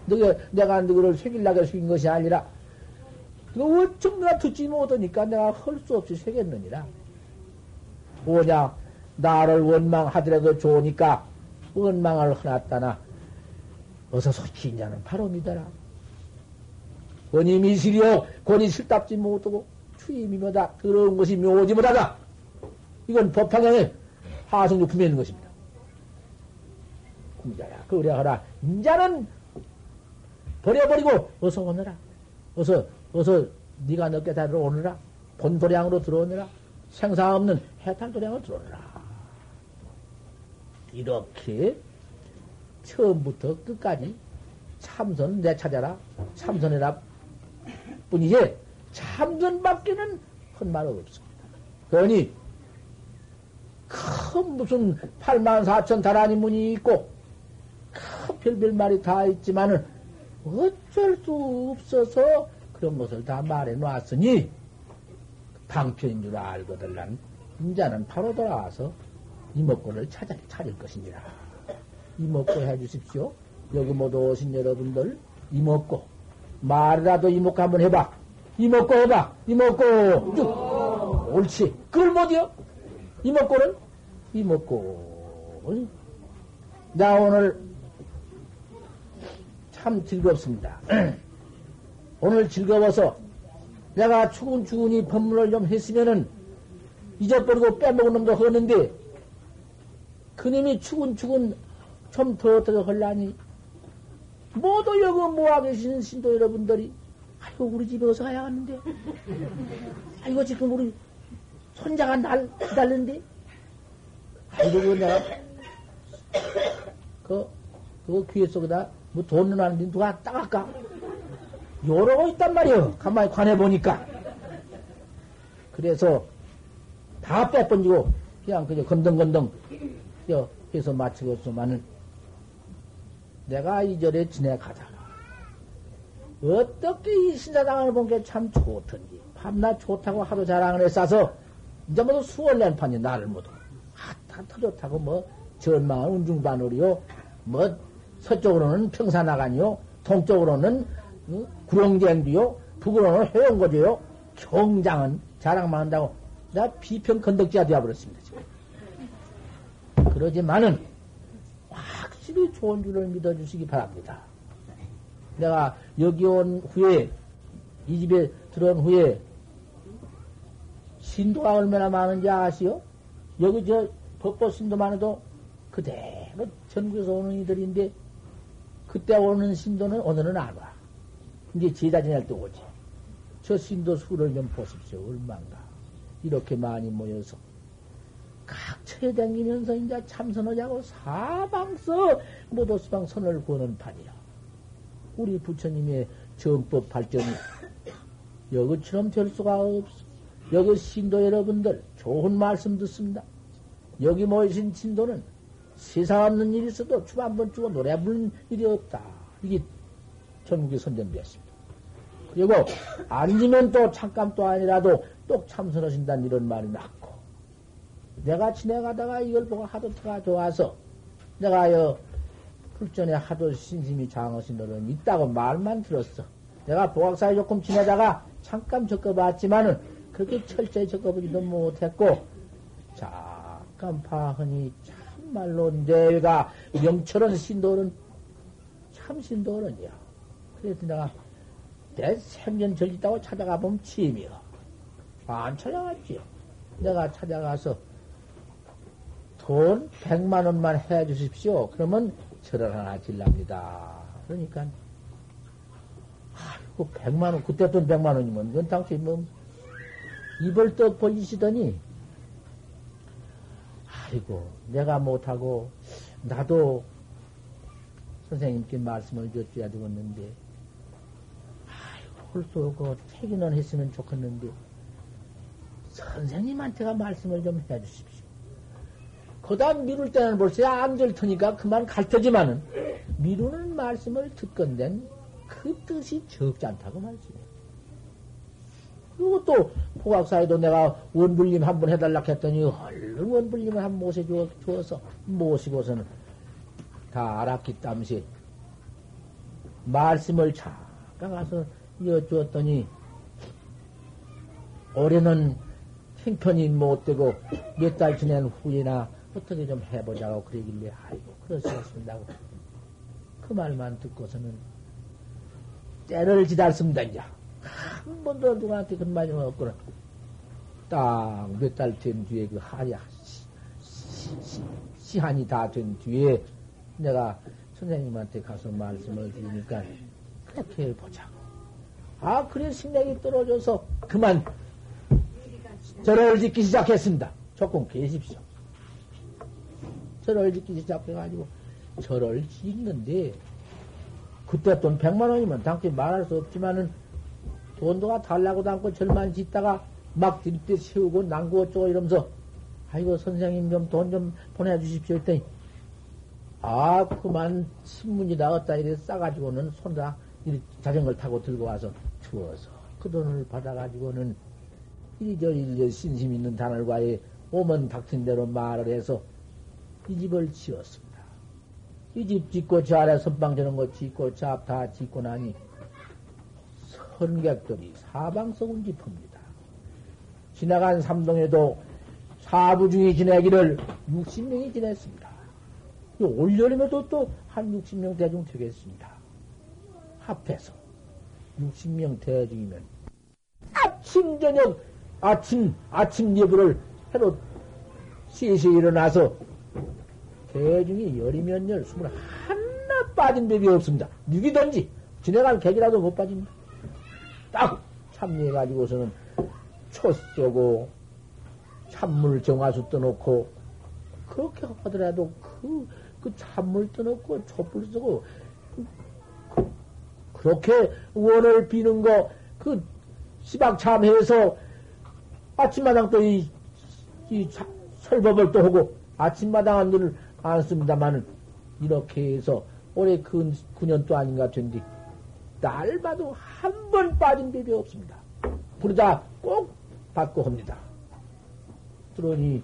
너가, 내가 너를 새길라고 속인 것이 아니라 너 어쩜 내가 듣지 못하니까 내가 할 수 없이 새겼느니라. 뭐냐, 나를 원망하더라도 좋으니까 원망을 해놨다나 어서 속히 인자는 바로 믿어라. 권이 미실이요, 권이 실답지 못하고 추임이 뭐다. 더러운 것이 묘지 못하다. 이건 법탕에 하성육품에 있는 것입니다. 공자야, 그래 하라. 인자는 버려버리고 어서 오너라. 어서 어서 네가 늦게 다리러 오느라. 본도량으로 들어오느라. 생사 없는 해탈도량으로 들어오느라. 이렇게 처음부터 끝까지 참선 내 찾아라. 참선해라. 뿐이지 참선밖에는 한말 없습니다. 그러니 큰 무슨 8만 4천 다라니 문이 있고 큰 별별 말이 다 있지만은 어쩔 수 없어서 그런 것을 다 말해 놨으니 방편인 줄 알거든 난 인자는 바로 돌아와서 이목구를 찾아 차릴 것이니라. 이목구 해 주십시오. 여기 모두 오신 여러분들 이목구 말이라도 이목구 한번 해봐. 이목구 해봐. 이목구 쭉 옳지. 그걸 못이요. 이목구는 이목구. 나 오늘 참 즐겁습니다. (clears throat) 오늘 즐거워서 내가 추근추근히 법문을 좀 했으면은 잊어버리고 빼먹은 놈도 하는데 그님이 추근추근 좀더 어떻게 할라니 모두 여기 모아 계신 신도 여러분들이 아이고 우리 집에 어서 가야 하는데 아이고 지금 우리 손자가 날 기다리는데 아이고 그 내가 그, 그 귀에 속에다 뭐돈 넣어놨는데 누가 따갈까? 요러고 있단 말이요. 가만히 관해 보니까. 그래서 다 빼번지고 그냥 그저 건덩건덩 해서 마치겠소만은 내가 이 절에 지내가다가 어떻게 이 신사당을 본 게 참 좋던지 밤낮 좋다고 하도 자랑을 했어서 이제 모두 수월낸 판이 나를 모두 아, 다 터졌다고 뭐 전망은 운중반울이요 뭐 서쪽으로는 평산나간이요 동쪽으로는 어? 구렁쟁비요, 북으로는 해용거제요, 경장은 자랑만 한다고 내가 비평 건덕지가 되어버렸습니다. 그러지만은 확실히 좋은 줄을 믿어주시기 바랍니다. 내가 여기 온 후에, 이 집에 들어온 후에, 신도가 얼마나 많은지 아시오? 여기 저 법보 신도만 해도 그대로 전국에서 오는 이들인데, 그때 오는 신도는 오늘은 안 와. 이제 제자 지낼 때 오지. 저 신도 수를 좀 보십시오. 얼마인가. 이렇게 많이 모여서 각 처에 다니면서 이제 참선하자고 사방서 모도수방 선을 보는 판이야. 우리 부처님의 정법 발전이 여기처럼 될 수가 없어. 여기 신도 여러분들 좋은 말씀 듣습니다. 여기 모이신 신도는 세상 없는 일이 있어도 춤 한 번 추고 노래 부르는 일이 없다. 이게 전국에 선전되었습니다. 그리고 앉으면 또 잠깐 또 아니라도 똑 참선하신다는 이런 말이 났고 내가 지내가다가 이걸 보고 하도 터가 좋아서 내가 여 불전에 하도 신심이 장하신 너는 있다고 말만 들었어. 내가 보각사에 조금 지내다가 잠깐 적어봤지만은 그렇게 철저히 적어보지도 못했고 잠깐 파하니 참말로 내가 명철은 신도는 참 신도는이야. 그래서 내가 내 생전 절있다고 찾아가 보면 침이요. 안 찾아갔지요. 내가 찾아가서 돈 100만 원만 해 주십시오. 그러면 절을 하나 질랍니다. 그러니까 아이고 100만 원 그때 돈 100만 원이면 이건 당시 뭐 입을 떡 벌리시더니 아이고 내가 못하고 나도 선생님께 말씀을 줬줘야 되겠는데 아이고 홀수 그 퇴기는 했으면 좋겠는데 선생님한테가 말씀을 좀 해주십시오. 그다음 미룰 때는 벌써 안될 테니까 그만 갈 테지만은 미루는 말씀을 듣건된 그 뜻이 적지 않다고 말씀이에요. 또 포각사에도 내가 원불림 한번 해달라 했더니 얼른 원불림을 한번 모셔주어서 모시고서는 다 알았기 땀시 말씀을 잠깐 가서 이어주었더니 올해는 형편이 못되고 몇 달 지난 후에나 어떻게 좀 해보자고 그러길래 아이고 그러시겠습니다. 그 말만 듣고서는 때를 지달습니다 이제 한 번도 누구한테 말이 없거나 딱몇 달 된 뒤에 그 하야 시한이 다 된 뒤에 내가 선생님한테 가서 말씀을 드리니까 그렇게 보자고. 아, 그래 식량이 떨어져서 그만 절을 짓기 시작했습니다. 조금 계십시오. 절을 짓기 시작해가지고 절을 짓는데 그때 돈 100만 원이면 당연히 말할 수 없지만은 돈도가 달라고도 않고 절만 짓다가 막 들때 세우고 난구 어쩌고 이러면서 아이고 선생님 좀 돈좀 좀 보내주십시오 했더니 아, 그만 신문이 나왔다 이래 싸가지고는 손다 자전거를 타고 들고 와서 주어서 그 돈을 받아가지고는 이리저리 신심 있는 단월과에 오면 닥친 대로 말을 해서 이 집을 지었습니다. 이 집 짓고 저 아래 선방 저런 거 짓고 저 앞 다 짓고 나니 선객들이 사방석은 짚습니다. 지나간 삼동에도 사부 중에 지내기를 60명이 지냈습니다. 올여름에도 또 한 60명 대중 되겠습니다. 합해서 60명 대중이면 아침 저녁 아침 아침 예불을 해로 3시에 일어나서 대중이 열이면 열, 스물 하나 빠진 법이 없습니다. 누기든지 지내갈 객이라도 못 빠집니다. 딱 참여해가지고서는 초 쏘고 찬물 정화수 떠놓고 그렇게 하더라도 그, 그 찬물 떠놓고 촛불 쓰고 그, 그렇게 원을 비는 거 그 시박참해서 아침마당 또 이, 이 설법을 또 하고 아침마당은 늘 않습니다만은 이렇게 해서 올해 근 9년 또 아닌가 된뒤 날 봐도 한 번 빠진 법이 없습니다. 부르다 꼭 받고 합니다. 그러니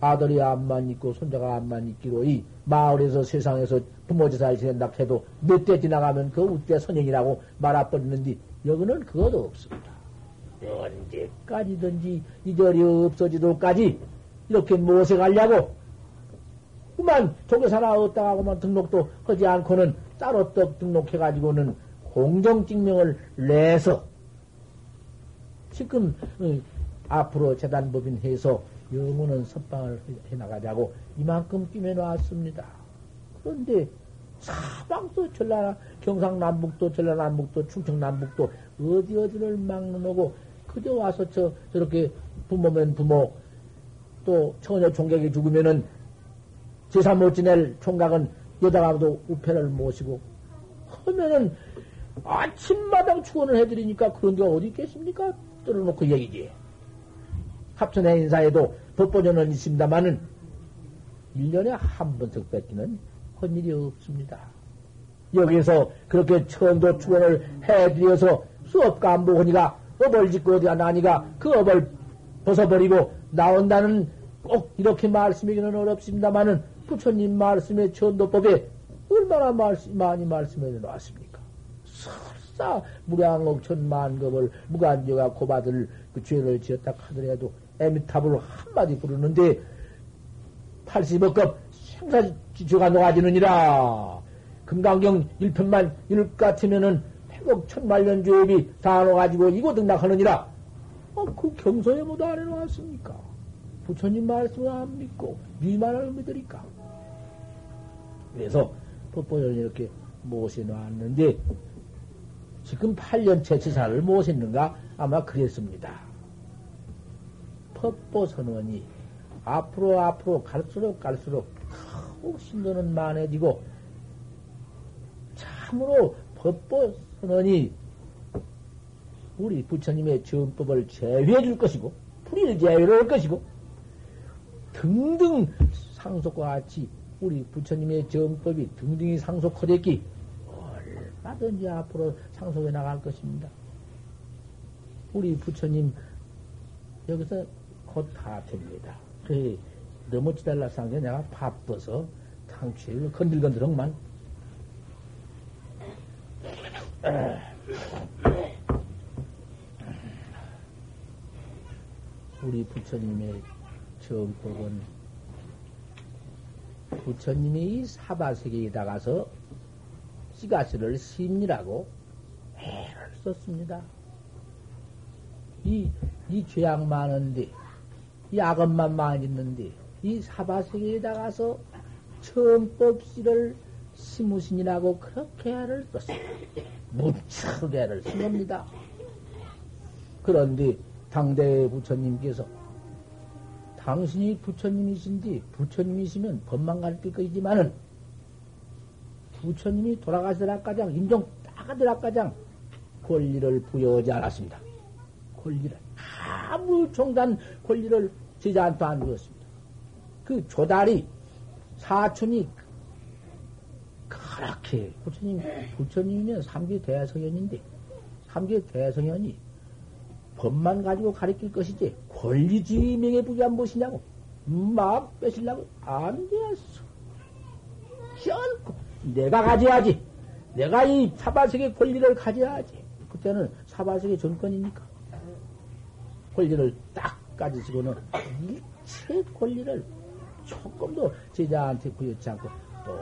아들이 암만 있고 손자가 암만 있기로 이 마을에서 세상에서 부모 제사를 지낸다 해도 몇 대 지나가면 그 우대 선행이라고 말아버리는데 여기는 그것도 없습니다. 언제까지든지 이 절이 없어지도까지 이렇게 모색하려고 그만 조개 사나 얻다가고만 등록도 하지 않고는 따로 떡 등록해가지고는 공정증명을 내서 지금 어, 앞으로 재단법인 해서 영원한 선방을 해나가자고 이만큼 끼매놨습니다. 그런데 사방도 전라 경상남북도 전라남북도 충청남북도 어디 어디를 막는하고 그저 와서 저 저렇게 부모면 부모 또 처녀 총각이 죽으면은 제사 못 지낼 총각은 여자가도 우패를 모시고 하면은 아침마당 축원을 해드리니까 그런 게 어디 있겠습니까? 떨어놓고 얘기지. 합천의 인사에도 법보전은 있습니다만은 1년에 한 번씩 뺏기는 한 일이 없습니다. 여기서 그렇게 천도 축원을 해드려서 수업 간부하니까 업을 짓고 어디가 나니까 그 업을 벗어버리고 나온다는 꼭 이렇게 말씀하기는 어렵습니다만은 부처님 말씀의 천도법에 얼마나 말씀, 많이 말씀해 놨습니까? 설사 무량억 천 만급을 무간죄가 고받을 그 죄를 지었다 하더라도 에미탑을 한마디 부르는데 80억급 생사지주가 녹아지느니라. 금강경 1편만 읽을 것 같으면은 100억 천만년 죄업이 다 녹아지고 이고 등락하느니라. 어, 그 경서에 뭐도 안 해놓았습니까? 부처님 말씀을 안 믿고, 네 말을 믿으니까. 그래서, 법보전을 이렇게 모셔놓았는데, 지금 8년째 지사를 모셨는가? 아마 그랬습니다. 법보 선언이 앞으로 앞으로 갈수록 갈수록 더욱 신도는 만해지고, 참으로 법보 선언이 우리 부처님의 정법을 제외해 줄 것이고, 불의를 제외를 할 것이고, 등등 상속과 같이 우리 부처님의 정법이 등등이 상속화됐기 얼마든지 앞으로 상속해 나갈 것입니다. 우리 부처님 여기서 곧 다 됩니다. 그 너무 지달라 상 게 내가 바빠서 당취를 건들건들만 우리 부처님의 정법은 부처님이 사바세계에 다 가서 시가시를 심리라고 애를 썼습니다. 이, 이 죄악 많은데, 이 악업만 많이 있는데, 이 사바세계에 다 가서 정법시를 심으신이라고 그렇게 애를 썼습니다. 무척 애를 쓴 겁니다. 그런데 당대 부처님께서 당신이 부처님이신지 부처님이시면 법만 가르칠 것이지만은 부처님이 돌아가시더라가장 임종 따가더라가장 권리를 부여하지 않았습니다. 권리를 아무 종단 권리를 제자한테 안 주었습니다. 그 조달이 사촌이 그렇게 부처님 부처님이면 삼계 대성현인데 삼계 대성현이 법만 가지고 가르칠 것이지 권리주의 명예부기한 무엇이냐고 막 빼시려고 안 되었어. 결코 내가 가져야지. 내가 이 사바sek의 권리를 가져야지. 그때는 사바sek의 전권이니까 권리를 딱 가지시고는 일체 권리를 조금도 제자한테 부여치 않고 또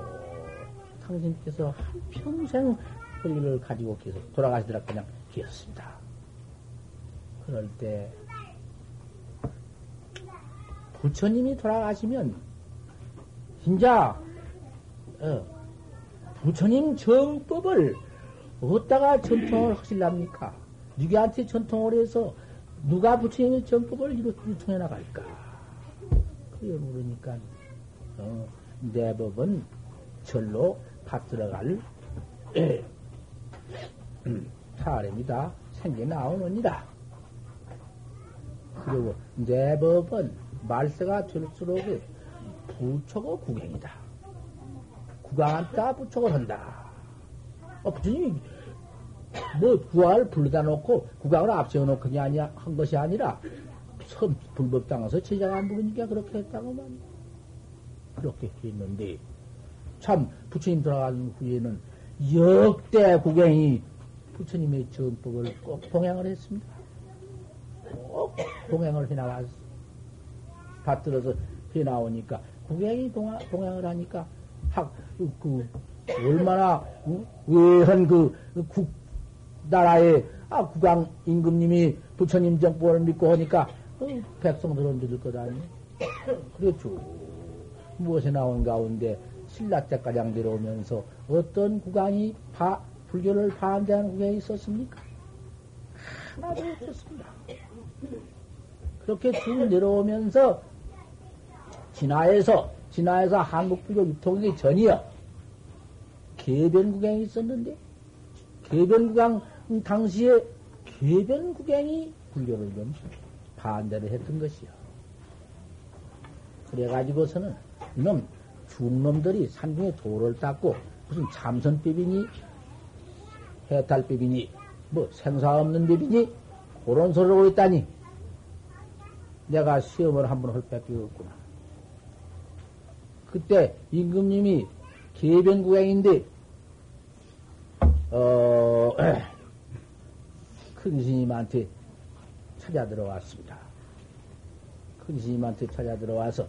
당신께서 한평생 권리를 가지고 계속 돌아가시더라 그냥 계셨습니다. 그럴 때 부처님이 돌아가시면 진짜 어, 부처님 정법을 어디다가 전통을 하실랍니까? 누구한테 전통을 해서 누가 부처님의 정법을 유통해 나갈까? 그래 모르니까 어, 내 법은 절로 받들어갈 음, 사람이 다 생겨 나오느니라. 그리고 내 법은 말세가 될수록 부처고 구경이다. 구강한다 부처고 한다. 어, 부처님이 뭐 구화를 불러다 놓고 구강을 앞세워 놓고 그냥 아니야, 한 것이 아니라 선 불법 당해서 제자가 안 부르니까 그렇게 했다고 말이야. 그렇게 했는데 참 부처님 돌아간 후에는 역대 구경이 부처님의 정법을 꼭 봉양을 했습니다. 꼭 동행을 해나가 받들어서 해나오니까 구경이 동행을 하니까 학, 그, 그 얼마나 외한 그 국, 나라의 아, 국왕 임금님이 부처님 정법을 믿고 하니까 어, 백성들은 믿을 것 아니에요? 그렇죠. 무엇에 나온 가운데 신라 때 가장 내려오면서 어떤 국왕이 바, 불교를 반대하는 국왕이 있었습니까? 하나도 없었습니다. 그렇게 쭉 내려오면서 진화에서 진화에서 한국불교 유통하기 전이요. 개변구경이 있었는데 개변구경 당시에 개변구경이 불교를 좀 반대를 했던 것이요. 그래가지고서는 이놈 중놈들이 산중에 돌을 닦고 무슨 참선법이니 해탈법이니 뭐 생사 없는 법이니 그런 소리를 하고 있다니 내가 시험을 한번 할 밖에 없구나. 그때 임금님이 개변구행인데 어, (clears throat) 큰 스님한테 찾아 들어왔습니다. 큰 스님한테 찾아 들어와서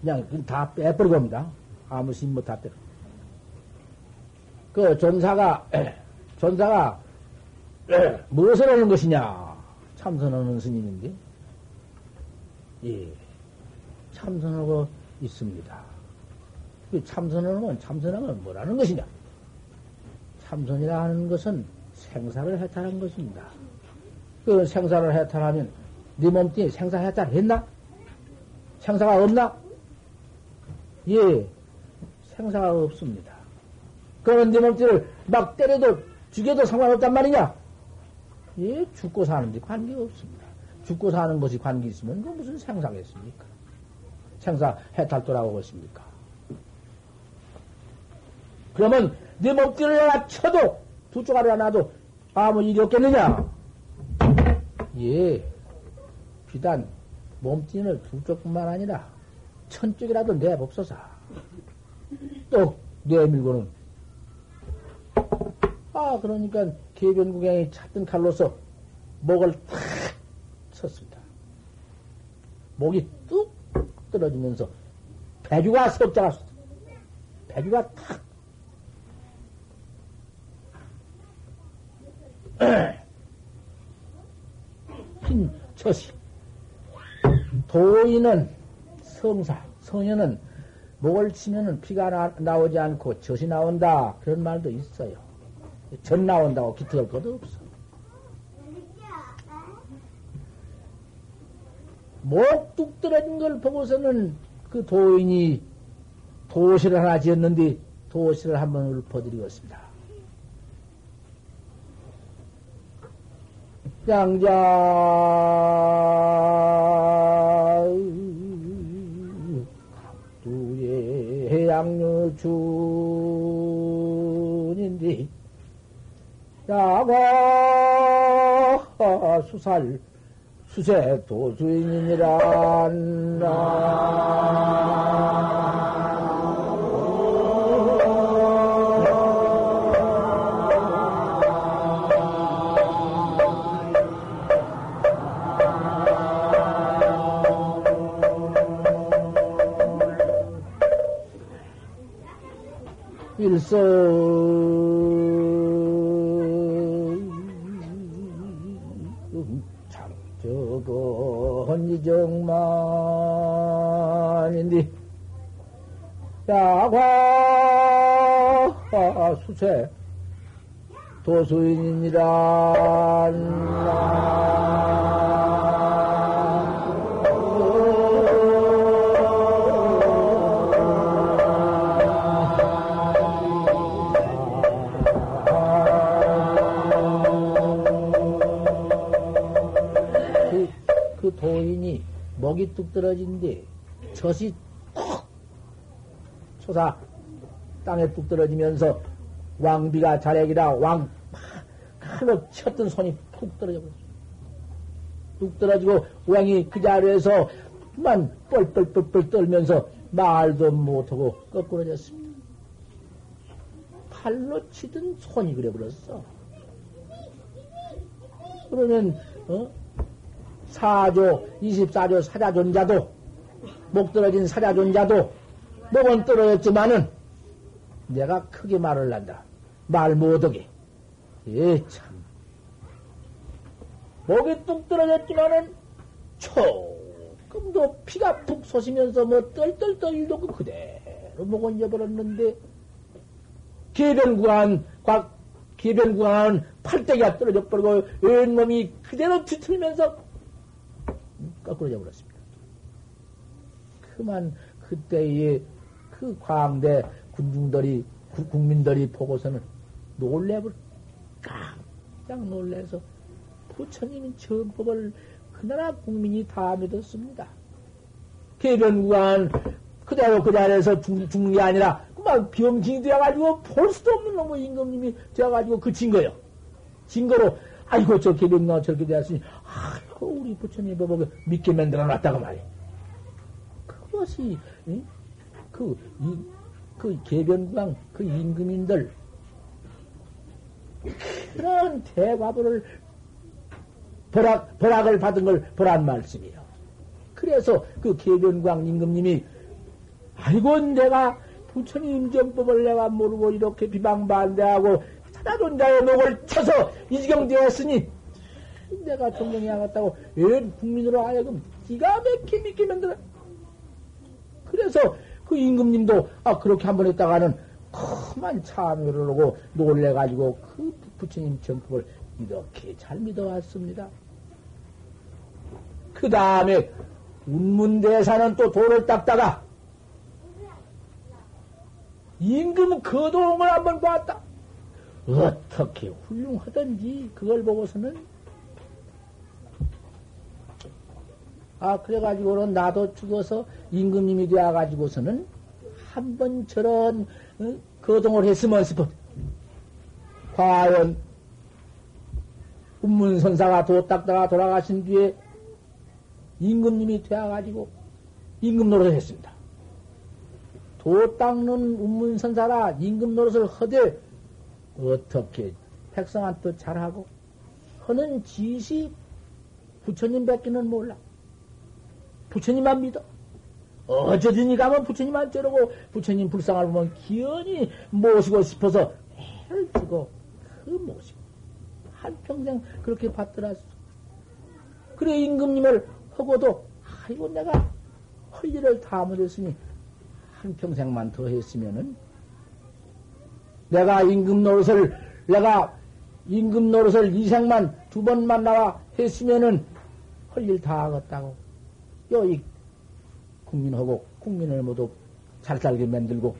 그냥 다 빼버리고 옵니다. 아무 스님 뭐다 빼. 그 전사가 (clears throat) 전사가 네. 무엇을 하는 것이냐? 참선하는 스님인데, 예, 참선하고 있습니다. 그 참선하면, 참선하면 뭐라는 것이냐? 참선이라 하는 것은 생사를 해탈한 것입니다. 그 생사를 해탈하면 네 몸뚱이 생사 해탈 했나? 생사가 없나? 예, 생사가 없습니다. 그러면 네 몸뚱이를 막 때려도 죽여도 상관없단 말이냐? 예, 죽고 사는데 관계가 없습니다. 죽고 사는 것이 관계 있으면 그 무슨 생사겠습니까? 생사 해탈 돌아오고 있습니까? 그러면 네 몸뚱이를 하나 쳐도 두 쪽알을 하나도 아무 일이 없겠느냐? 예. 비단 몸뚱이를 두 쪽뿐만 아니라 천 쪽이라도 내봅소서. 또 내밀고는 아 그러니까 개변구경이 찾던 칼로서 목을 탁 쳤습니다. 목이 뚝 떨어지면서 배주가 섭자가 배주가 탁 (clears throat) 흰 젖이. 도인은 성사, 성현은 목을 치면은 피가 나, 오지 않고 젖이 나온다. 그런 말도 있어요. 젖 나온다고 기특할 것도 없어. 목뚝 떨어진 걸 보고서는 그 도인이 도시를 하나 지었는데 도시를 한번 읊어드리겠습니다. 양자 각두의 해양류춘 야가 수살 수세 도수인이니라. 일서 저거 헌이정만인데 야과 수세 도수인이란 목이 뚝 떨어진데 젖이 콕 초사 땅에 뚝 떨어지면서 왕비가 자렉이라 왕 칼로 쳤던 손이 푹 떨어져 버렸어. 뚝 떨어지고 왕이 그 자리에서 만 뻘뻘뻘뻘 떨면서 말도 못하고 거꾸러졌습니다. 팔로 치던 손이 그래 버렸어. 그러면 어? 사조, 24조 사자존자도, 목 떨어진 사자존자도, 목은 떨어졌지만은, 내가 크게 말을 한다. 말 못하게. 예, 참. 목이 뚝 떨어졌지만은, 조금도 피가 푹 솟으면서 뭐 떨떨떨도 그 그대로 목은 잊어버렸는데, 개변구한, 개변구한 팔대기가 떨어져 버리고, 왼몸이 그대로 뒤틀면서 거꾸로 져버렸습니다. 그만 그때의 그 광대 군중들이 국민들이 보고서는 놀래버 깜짝 놀래서 부처님인 전법을 그 나라 국민이 다 믿었습니다. 개변구간 그대로 그 자리에서 죽, 죽는 게 아니라 그만 병신이 되어가지고 볼 수도 없는 놈의 임금님이 되어가지고 그친 거예요. 증거로 아이고 저 개변구간 저렇게 되었으니 그 우리 부처님 법을 믿게 만들어 놨다고 말이야. 그것이, 응? 그, 이, 그 개변광, 그 임금인들, 그런 대과부를 벌악, 벌악을 받은 걸 보란 말씀이에요. 그래서 그 개변광 임금님이, 아이고, 내가 부처님 정법을 내가 모르고 이렇게 비방반대하고 나도 자의 목을 쳐서 이 지경 되었으니 내가 존경해야겠다고 웬 국민으로 하여금 기가 막히 믿게 만들어. 그래서 그 임금님도 아 그렇게 한 번 했다가는 그만 참여를 하고 놀래가지고 그 부처님 정법을 이렇게 잘 믿어왔습니다. 그 다음에 운문대사는 또 돌을 닦다가 임금 거동을 한번 봤다. 어떻게 훌륭하던지 그걸 보고서는 아 그래가지고는 나도 죽어서 임금님이 되어가지고서는 한 번 저런 어? 거동을 했으면 싶어. 과연 운문선사가 도 닦다가 돌아가신 뒤에 임금님이 되어가지고 임금 노릇을 했습니다. 도 닦는 운문선사라 임금 노릇을 허되 어떻게 백성한테 잘하고 하는 지시 부처님 뵙기는 몰라. 부처님만 믿어. 어쩌든지 가면 부처님만 저러고 부처님 불쌍을 보면 기연히 모시고 싶어서 애를 쓰고 그 모시고 한평생 그렇게 받더라어 그래 임금님을 하고도 아이고 내가 할 일을 다 못했으니 한평생만 더 했으면은 내가 임금 노릇을 내가 임금 노릇을 이생만 두 번만 나와 했으면은 할 일 다 하겠다고 여이 국민하고 국민을 모두 잘 살게 만들고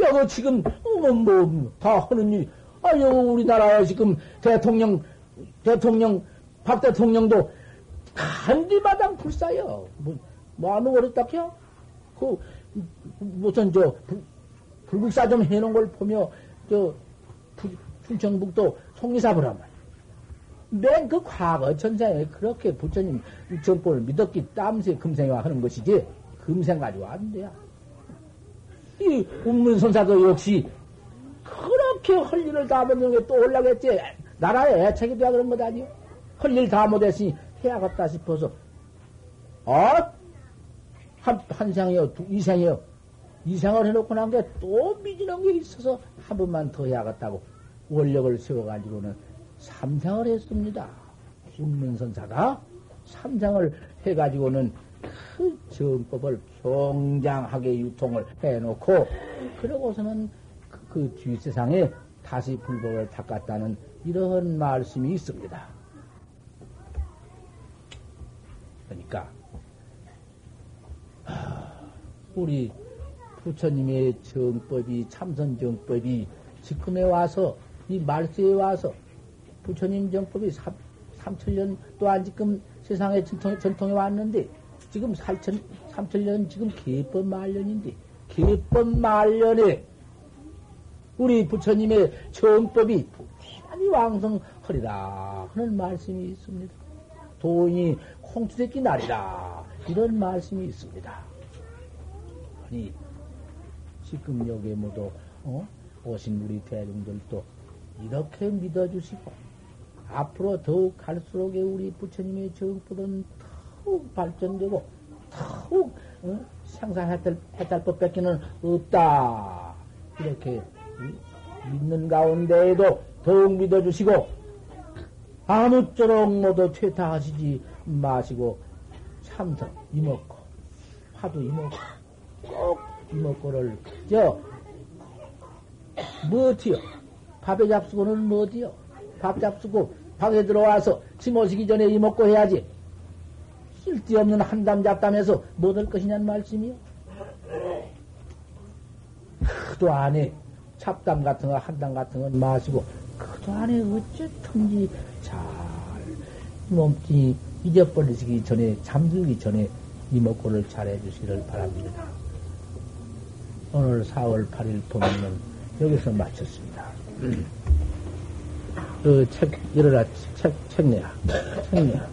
여거 지금 뭐다 하는 일 아, 여 우리나라에 지금 대통령 대통령 박 대통령도 간디마당 불사요. 뭐, 뭐 거를 딱해요? 그, 무슨, 저, 불, 불국사 좀 해놓은 걸 보며, 저, 충청북도 송리사부란 말이야. 맨 그 과거 전생에 그렇게 부처님 정법을 믿었기 땀새 금생이와 하는 것이지, 금생 가지고 안 돼요. 이 운문선사도 역시 그렇게 할 일을 다 못하는 또 올라겠지. 나라에 애착이 돼야 그런 것 아니요? 할일다 못했으니 해야겠다 싶어서, 아, 한, 한 생이요, 두, 이 생이요. 이 생을 해놓고 난 게 또 미진한 게 있어서 한 번만 더 해야겠다고 원력을 세워가지고는 삼생을 했습니다. 훈문선사가 삼생을 해가지고는 그 정법을 경장하게 유통을 해놓고 그러고서는 그, 그 뒷세상에 다시 불법을 닦았다는 이러한 말씀이 있습니다. 그러니까 우리 부처님의 정법이 참선 정법이 지금에 와서 이 말세에 와서 부처님 정법이 3, 3천년 또한 지금 세상에 전통, 전통에 왔는데 지금 8천, 3천년 지금 개법 말년인데 개법 말년에 우리 부처님의 정법이 대단히 왕성하리라 하는 말씀이 있습니다. 돈이 홍투새끼 날이라 이런 말씀이 있습니다. 아니 지금 여기에 모두 어? 오신 우리 대중들도 이렇게 믿어주시고 앞으로 더욱 갈수록 우리 부처님의 정법은 더욱 발전되고 더욱 어? 생사해탈 법 뺏기는 없다 이렇게 믿는 가운데에도 더욱 믿어주시고 아무쪼록 모두 퇴타하시지 마시고 참석 이먹고 화두 이먹고 꼭 이먹고를 저 뭐지요? 밥에 잡수고는 뭐지요? 밥 잡수고 방에 들어와서 침오시기 전에 이먹고 해야지. 쓸데없는 한담 잡담해서 뭐될 것이냐는 말씀이요. 그도 안에 잡담 같은 거, 한담 같은 건 마시고, 그도 안에 어쨌든지 잘 몸뚱이 잊어버리기 전에, 잠들기 전에 이먹고를 잘해 주시기를 바랍니다. 오늘 4월 8일 보면은 여기서 마쳤습니다. 어, 책, 일어나, 책, 책내야. (laughs) 책내야.